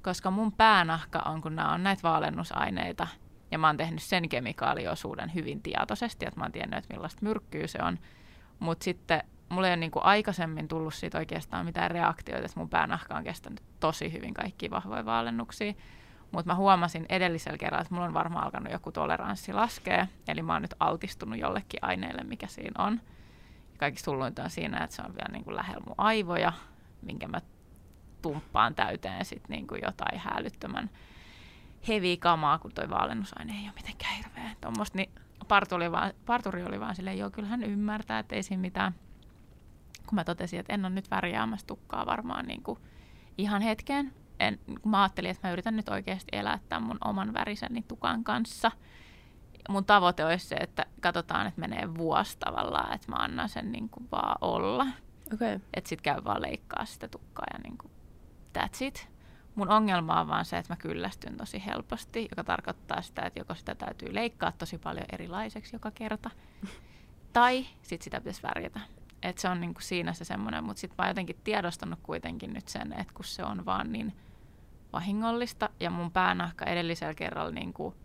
koska mun päänahka on, kun nämä on näitä vaalennusaineita, ja mä oon tehnyt sen kemikaaliosuuden hyvin tietoisesti, että mä oon tiennyt, että millaista myrkkyä se on. Mutta sitten mulla ei ole niinku aikaisemmin tullut siitä oikeastaan mitään reaktioita, että mun päänahka on kestänyt tosi hyvin kaikki vahvoja vaalennuksia. Mutta mä huomasin edellisellä kerralla, että mulla on varmaan alkanut joku toleranssi laskea, eli mä oon nyt altistunut jollekin aineelle, mikä siinä on. Ja kaikista hulluinta on siinä, että se on vielä niinku lähellä mun aivoja, minkä mä tumppaan täyteen sit niinku jotain hälyttömän heviä kamaa, kun toi vaalennusaine ei ole mitenkään hirveä. Tuommoista, niin parturi oli vaan, parturi oli vaan silleen, joo, kyllä hän ymmärtää, että ei siinä mitään kun mä totesin, että en ole nyt värjäämässä tukkaa varmaan niin kuin ihan hetkeen. En, kun mä ajattelin, että mä yritän nyt oikeasti elää tämän mun oman väriseni tukan kanssa. Mun tavoite olisi se, että katsotaan, että menee vuosi tavallaan, että mä annan sen niin kuin vaan olla. Okay. Että sit käy vaan leikkaa sitä tukkaa ja niin kuin that's it. Mun ongelma on vaan se, että mä kyllästyn tosi helposti, joka tarkoittaa sitä, että joko sitä täytyy leikkaa tosi paljon erilaiseksi joka kerta, tai sit sitä pitäisi värjätä että se on niinku siinä se semmoinen, mutta sitten mä oon jotenkin tiedostanut kuitenkin nyt sen, että kun se on vaan niin vahingollista ja mun päänahka edellisellä kerralla niinku,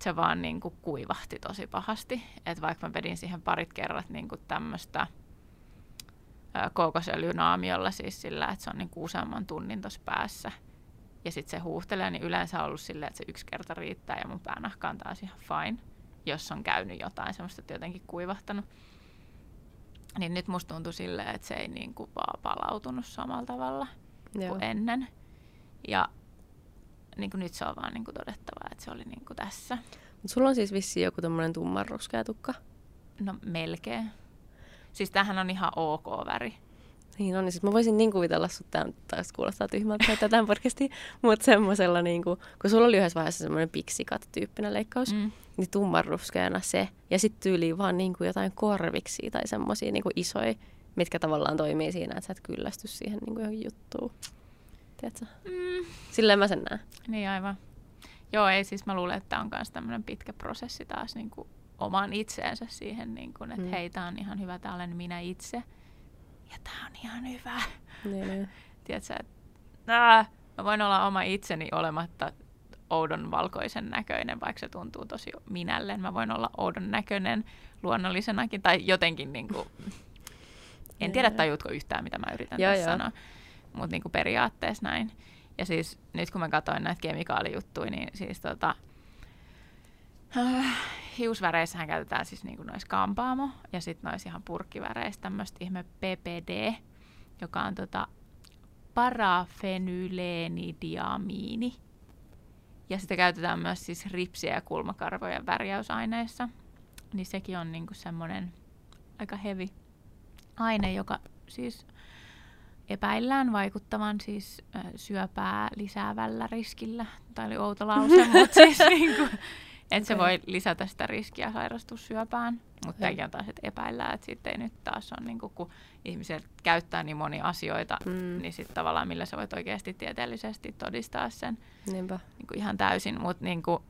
se vaan niinku kuivahti tosi pahasti. Että vaikka mä vedin siihen parit kerrat niinku tämmöistä kookosöljynaamiolla siis sillä, että se on niinku useamman tunnin tuossa päässä. Ja sitten se huuhtelee, niin yleensä on ollut silleen, että se yksi kerta riittää ja mun päänahka on taas ihan fine, jos on käynyt jotain semmoista, että jotenkin kuivahtanut. Niin nyt musta tuntui silleen, että se ei niin kuin vaan palautunut samalla tavalla Joo. kuin ennen. Ja niin kuin nyt se on vaan niin kuin todettava, että se oli niin kuin tässä. Mut sulla on siis vissiin joku tämmöinen tummanruskea tukka? No melkein. Siis tämähän on ihan ok väri. Niin on, niin siis mä voisin niin kuvitella sut, tämän, taas kuulostaa tyhmältä että tämän podcastin, mutta semmoisella, niin kuin, kun sulla oli yhdessä vaiheessa semmoinen piksikat-tyyppinen leikkaus, mm. niin tummanruskeana se, ja sitten tyyliin vaan niin kuin jotain korviksi tai semmoisia niin isoja, mitkä tavallaan toimii siinä, että sä et kyllästy siihen niin kuin johonkin juttuun. Tiedätkö? Mm. Silleen mä sen näen. Niin aivan. Joo, ei siis mä luulen, että on myös tämmöinen pitkä prosessi taas niin kuin omaan itseensä siihen, niin kuin, että mm. hei, tää on ihan hyvä, tää olen minä itse ja tää on ihan hyvä. Niin, niin. Tiedätkö, että nää, mä voin olla oma itseni olematta oudon valkoisen näköinen, vaikka se tuntuu tosi minälle. Mä voin olla oudon näköinen luonnollisenakin tai jotenkin niin kuin, en tiedä tajutko yhtään, mitä mä yritän joo, tässä joo. sanoa, mutta niin periaatteessa näin. Ja siis nyt kun mä katsoin näitä kemikaalijuttuja, niin siis tota, hiusväreissähän käytetään siis niin noissa kampaamo ja sitten noissa ihan purkkiväreissä tämmöistä ihme PPD, joka on tota parafenyleenidiamiini. Ja sitä käytetään myös siis ripsiä ja kulmakarvojen värjäysaineissa. Niin sekin on niinku semmoinen aika hevi aine, joka siis epäillään vaikuttavan siis syöpää lisäävällä riskillä. Tämä oli outo lause, mutta siis niinku, että se voi lisätä sitä riskiä sairastua syöpään, mutta tämäkin on taas, että epäillään, että sitten ei nyt taas on, niin kuin, kun ihmiset käyttää niin monia asioita, mm. niin sitten tavallaan millä sä voit oikeasti tieteellisesti todistaa sen Niinpä. Niin kuin ihan täysin, mutta niin kuin,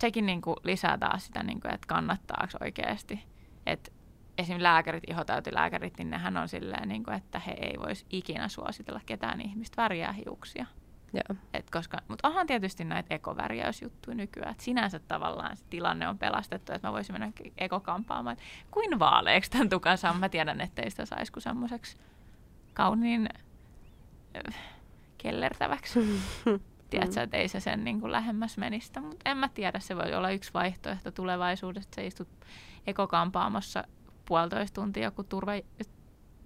sekin niin kuin lisää taas sitä, niin kuin, että kannattaako oikeasti. Että esimerkiksi lääkärit, ihotautilääkärit, niin nehän on silleen, niin kuin, että he ei voisi ikinä suositella ketään ihmistä väriä hiuksia. Joo. Et koska, mutta onhan tietysti näitä ekovärjäysjuttuja nykyään. Et sinänsä tavallaan se tilanne on pelastettu, että mä voisin mennä ekokampaamaan. Kuin vaaleeksi tämän tukan saa? Mä tiedän, ettei sitä saisi kuin semmoiseksi kauniin äh, kellertäväksi. Tiedätkö, että ei se sen niin kuin lähemmäs menistä. Mutta en mä tiedä, se voi olla yksi vaihtoehto tulevaisuudessa. Sä istut ekokampaamossa puolitoista tuntia joku turve,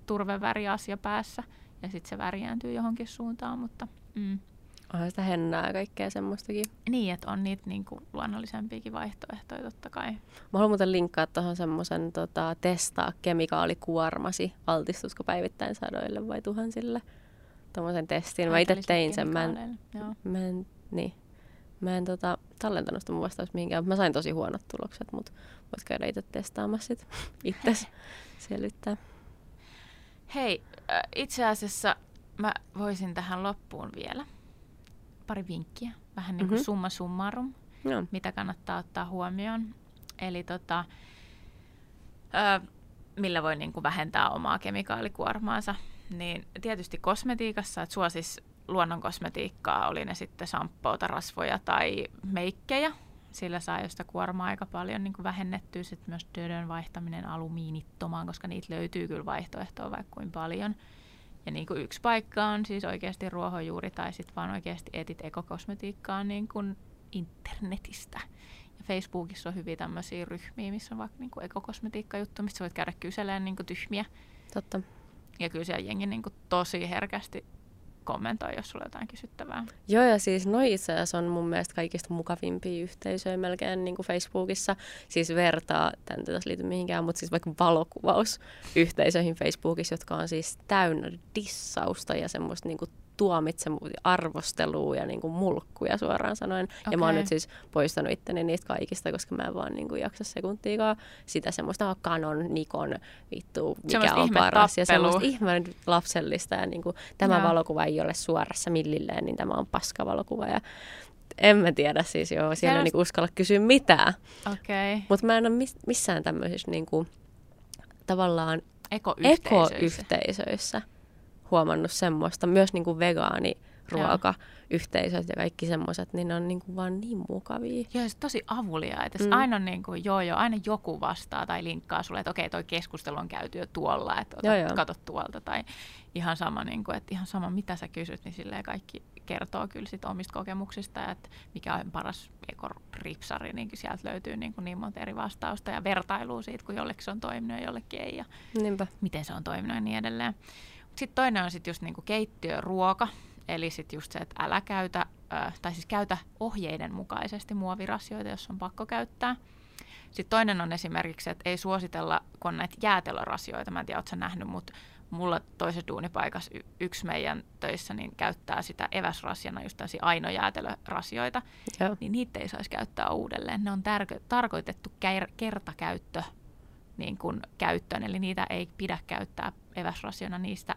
turveväriasia päässä ja sitten se värjääntyy johonkin suuntaan, mutta mm. Onhan sitä hennää ja kaikkea semmoistakin. Niin, että on niitä niinku luonnollisempiakin vaihtoehtoja totta kai. Mä haluan muuten linkkaa tuohon semmoisen tota, testaa kemikaalikuormasi, altistusko päivittäin sadoille vai tuhansille. Tuommoisen testin. Mä itse tein sen. Mä en, mä en, niin. Mä en tota, tallentanut sitä mun vastaus mihinkään, mä sain tosi huonot tulokset, mutta voit käydä itse testaamassa sit itse selvittää. Hei, itse asiassa mä voisin tähän loppuun vielä pari vinkkiä, vähän niin kuin mm-hmm. summa summarum, no. mitä kannattaa ottaa huomioon. Eli tota, ö, millä voi niin kuin vähentää omaa kemikaalikuormaansa. Niin tietysti kosmetiikassa, että suosis luonnon kosmetiikkaa, oli ne sitten samppoota, rasvoja tai meikkejä. Sillä saa josta kuormaa aika paljon niin kuin vähennettyä. Sitten myös työdön vaihtaminen alumiinittomaan, koska niitä löytyy kyllä vaihtoehtoa vaikka kuin paljon. Ja niin kuin yksi paikka on siis oikeasti ruohonjuuri tai sitten vaan oikeasti etit ekokosmetiikkaa niin kuin internetistä. Ja Facebookissa on hyviä tämmöisiä ryhmiä, missä on vaikka niin kuin ekokosmetiikkajuttu, mistä voit käydä kyselemään niin kuin tyhmiä. Totta. Ja kyllä siellä jengi niin kuin tosi herkästi kommentoi, jos sulla on jotain kysyttävää. Joo, ja siis noi itse asiassa on mun mielestä kaikista mukavimpia yhteisöjä melkein niin kuin Facebookissa. Siis vertaa, tämän ei liity mihinkään, mutta siis vaikka valokuvausyhteisöihin Facebookissa, jotka on siis täynnä dissausta ja semmoista niin kuin tuomitse arvostelua ja niin kuin mulkkuja suoraan sanoen. Okay. Ja mä oon nyt siis poistanut itteni niistä kaikista, koska mä en vaan niin kuin jaksa sekuntiikaan sitä semmoista Canon, Nikon, vittu, mikä semmoista on paras. Tappelu. Ja semmoista ihme lapsellista ja niin kuin, tämä no. valokuva ei ole suorassa millilleen, niin tämä on paskavalokuva. Ja en mä tiedä siis joo, siellä ei niinku uskalla kysyä mitään. Okay. Mutta mä en ole missään tämmöisissä niinku, tavallaan ekoyhteisöissä. ekoyhteisöissä huomannut semmoista, myös niin kuin vegaani ruokayhteisöt ja kaikki semmoiset, niin ne on niin kuin vaan niin mukavia. Joo, se tosi avulia, että mm. aina on niin kuin, joo, joo, aina joku vastaa tai linkkaa sulle, että okei, toi keskustelu on käyty jo tuolla, että ota, joo, joo. kato tuolta, tai ihan sama, niin kuin, että ihan sama mitä sä kysyt, niin silleen kaikki kertoo kyllä sit omista kokemuksista, että mikä on paras ekoripsari, niin sieltä löytyy niin, kuin niin monta eri vastausta ja vertailua siitä, kun jollekin se on toiminut ja jollekin ei, ja Niinpä. miten se on toiminut ja niin edelleen. Sitten toinen on sitten just niinku keittiöruoka, eli sitten just se, että älä käytä, äh, tai siis käytä ohjeiden mukaisesti muovirasioita, jos on pakko käyttää. Sitten toinen on esimerkiksi, että ei suositella, kun on näitä jäätelörasioita, mä en tiedä, ootko nähnyt, mutta mulla toisessa duunipaikassa y- yksi meidän töissä niin käyttää sitä eväsrasiana, just tällaisia ainojäätelörasioita, Joo. niin niitä ei saisi käyttää uudelleen. Ne on tär- tarkoitettu ker- kertakäyttö niin kuin käyttöön, eli niitä ei pidä käyttää eväsrasiona, niistä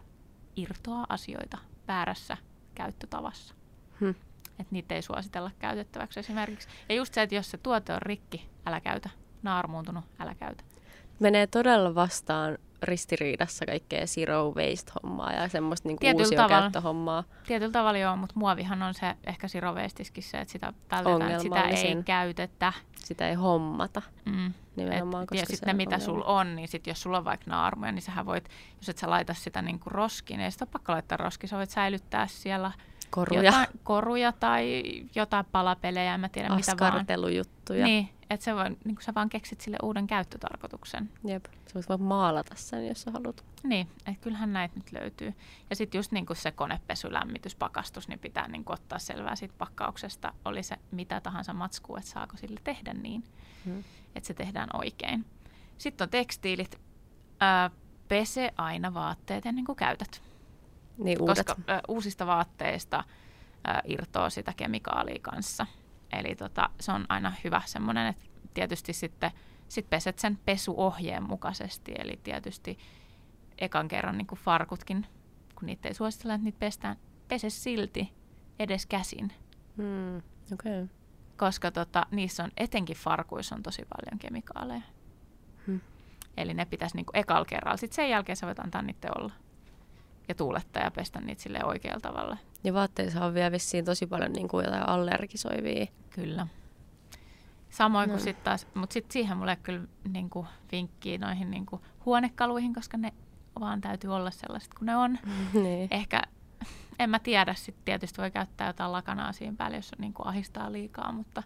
irtoaa asioita väärässä käyttötavassa. Hmm. Että niitä ei suositella käytettäväksi esimerkiksi. Ja just se, että jos se tuote on rikki, älä käytä. Naarmuuntunut, älä käytä. Menee todella vastaan ristiriidassa kaikkea zero waste-hommaa ja semmoista niinku uusiokäyttöhommaa. Tietyllä tavalla joo, mutta muovihan on se ehkä zero se, että sitä vältetään, että sitä ei käytetä. Sitä ei hommata. Mm. Nimenomaan, et, ja sitten ne, mitä sulla on, niin sit jos sulla on vaikka naarmuja, niin sähän voit, jos et sä laita sitä niinku roskiin, niin ei sitä pakko laittaa roskiin, sä voit säilyttää siellä koruja, jotain, koruja tai jotain palapelejä, en mä tiedä mitä vaan. Niin, että se voi, niin sä vaan keksit sille uuden käyttötarkoituksen. Jep, sä voit vaan maalata sen, jos sä haluat. Niin, että kyllähän näitä nyt löytyy. Ja sitten just niin kuin se konepesu, lämmitys, pakastus, niin pitää niin kuin ottaa selvää siitä pakkauksesta, oli se mitä tahansa matskua, että saako sille tehdä niin, hmm. Että se tehdään oikein. Sitten on tekstiilit. Ää, pese aina vaatteet ennen kuin käytät. Niin, uudet. Koska ä, uusista vaatteista ä, irtoaa sitä kemikaalia kanssa. Eli tota, se on aina hyvä semmoinen, että tietysti sitten sit peset sen pesuohjeen mukaisesti. Eli tietysti ekan kerran niin kuin farkutkin, kun niitä ei suositella, että niitä pestään, pese silti edes käsin. Hmm, okay. Koska tota, niissä on, etenkin farkuissa on tosi paljon kemikaaleja. Hmm. Eli ne pitäisi niin kuin ekalla kerralla. Sitten sen jälkeen sä voit antaa niitä olla. ja tuulettaa ja pestä niitä sille oikealla tavalla. Ja vaatteissa on vielä vissiin tosi paljon niin kuin jotain allergisoivia. Kyllä. Samoin no. kuin sitten taas, mutta sitten siihen mulle kyllä niin kuin vinkkiä noihin niin kuin huonekaluihin, koska ne vaan täytyy olla sellaiset kuin ne on. niin. Ehkä, en mä tiedä, sitten tietysti voi käyttää jotain lakanaa siihen päälle, jos niin kuin ahistaa liikaa, mutta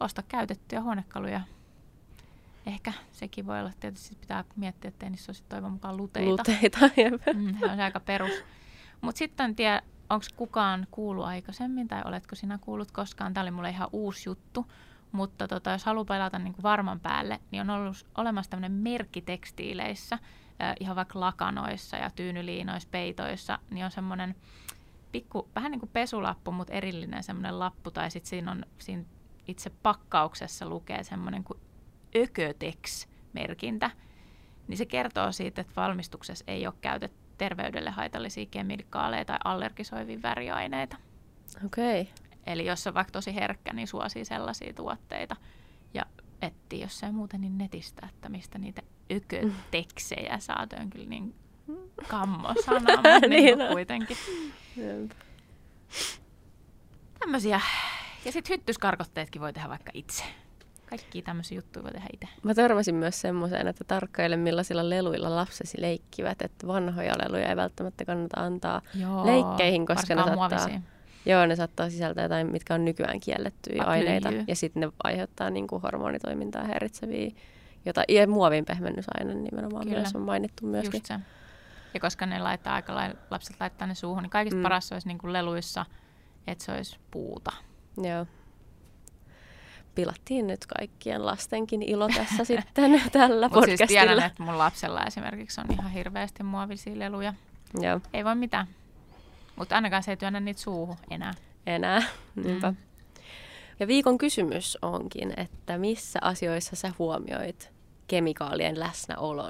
osta käytettyjä huonekaluja. Ehkä sekin voi olla, tietysti pitää miettiä, että niissä olisi toivon mukaan luteita. Luteita, jep. Mm, se on aika perus. Mutta sitten en tiedä, onko kukaan kuullut aikaisemmin tai oletko sinä kuullut koskaan. Tämä oli mulle ihan uusi juttu. Mutta tota, jos haluaa pelata niin kuin varman päälle, niin on ollut olemassa tämmöinen merkki tekstiileissä, äh, ihan vaikka lakanoissa ja tyynyliinoissa, peitoissa, niin on semmoinen pikku, vähän niin kuin pesulappu, mutta erillinen semmoinen lappu, tai sitten siinä on siinä itse pakkauksessa lukee semmoinen kuin Ökötex-merkintä, niin se kertoo siitä, että valmistuksessa ei ole käytetty terveydelle haitallisia kemikaaleja tai allergisoivia väriaineita. Okei. Okay. Eli jos on vaikka tosi herkkä, niin suosii sellaisia tuotteita. Ja etsii jossain muuten niin netistä, että mistä niitä ököteksejä saa. on kyllä niin kammo sana, mutta niin niin Tämmöisiä. Ja sitten hyttyskarkotteetkin voi tehdä vaikka itse. Kaikki tämmöisiä juttuja voi tehdä itse. Mä törmäsin myös semmoiseen, että tarkkaile millaisilla leluilla lapsesi leikkivät. Että vanhoja leluja ei välttämättä kannata antaa Joo, leikkeihin, koska ne saattaa... Muovisia Joo, ne saattaa sisältää jotain, mitkä on nykyään kiellettyjä Aplyjy. aineita. Ja sitten ne aiheuttaa niin kuin hormonitoimintaa häiritseviä. Jota, ja muovin pehmennysaine nimenomaan Kyllä. myös on mainittu myöskin. Just se. Ja koska ne laittaa aika lailla, lapset laittaa ne suuhun, niin kaikista mm. paras olisi niin kuin leluissa, että se olisi puuta. Joo. Pilattiin nyt kaikkien lastenkin ilo tässä sitten tällä podcastilla. siis tiedän, että mun lapsella esimerkiksi on ihan hirveästi muovisia leluja. Joo. Ei voi mitään. Mutta ainakaan se ei työnnä niitä suuhun enää. Enää, niinpä. Mm. Ja viikon kysymys onkin, että missä asioissa sä huomioit kemikaalien läsnäolon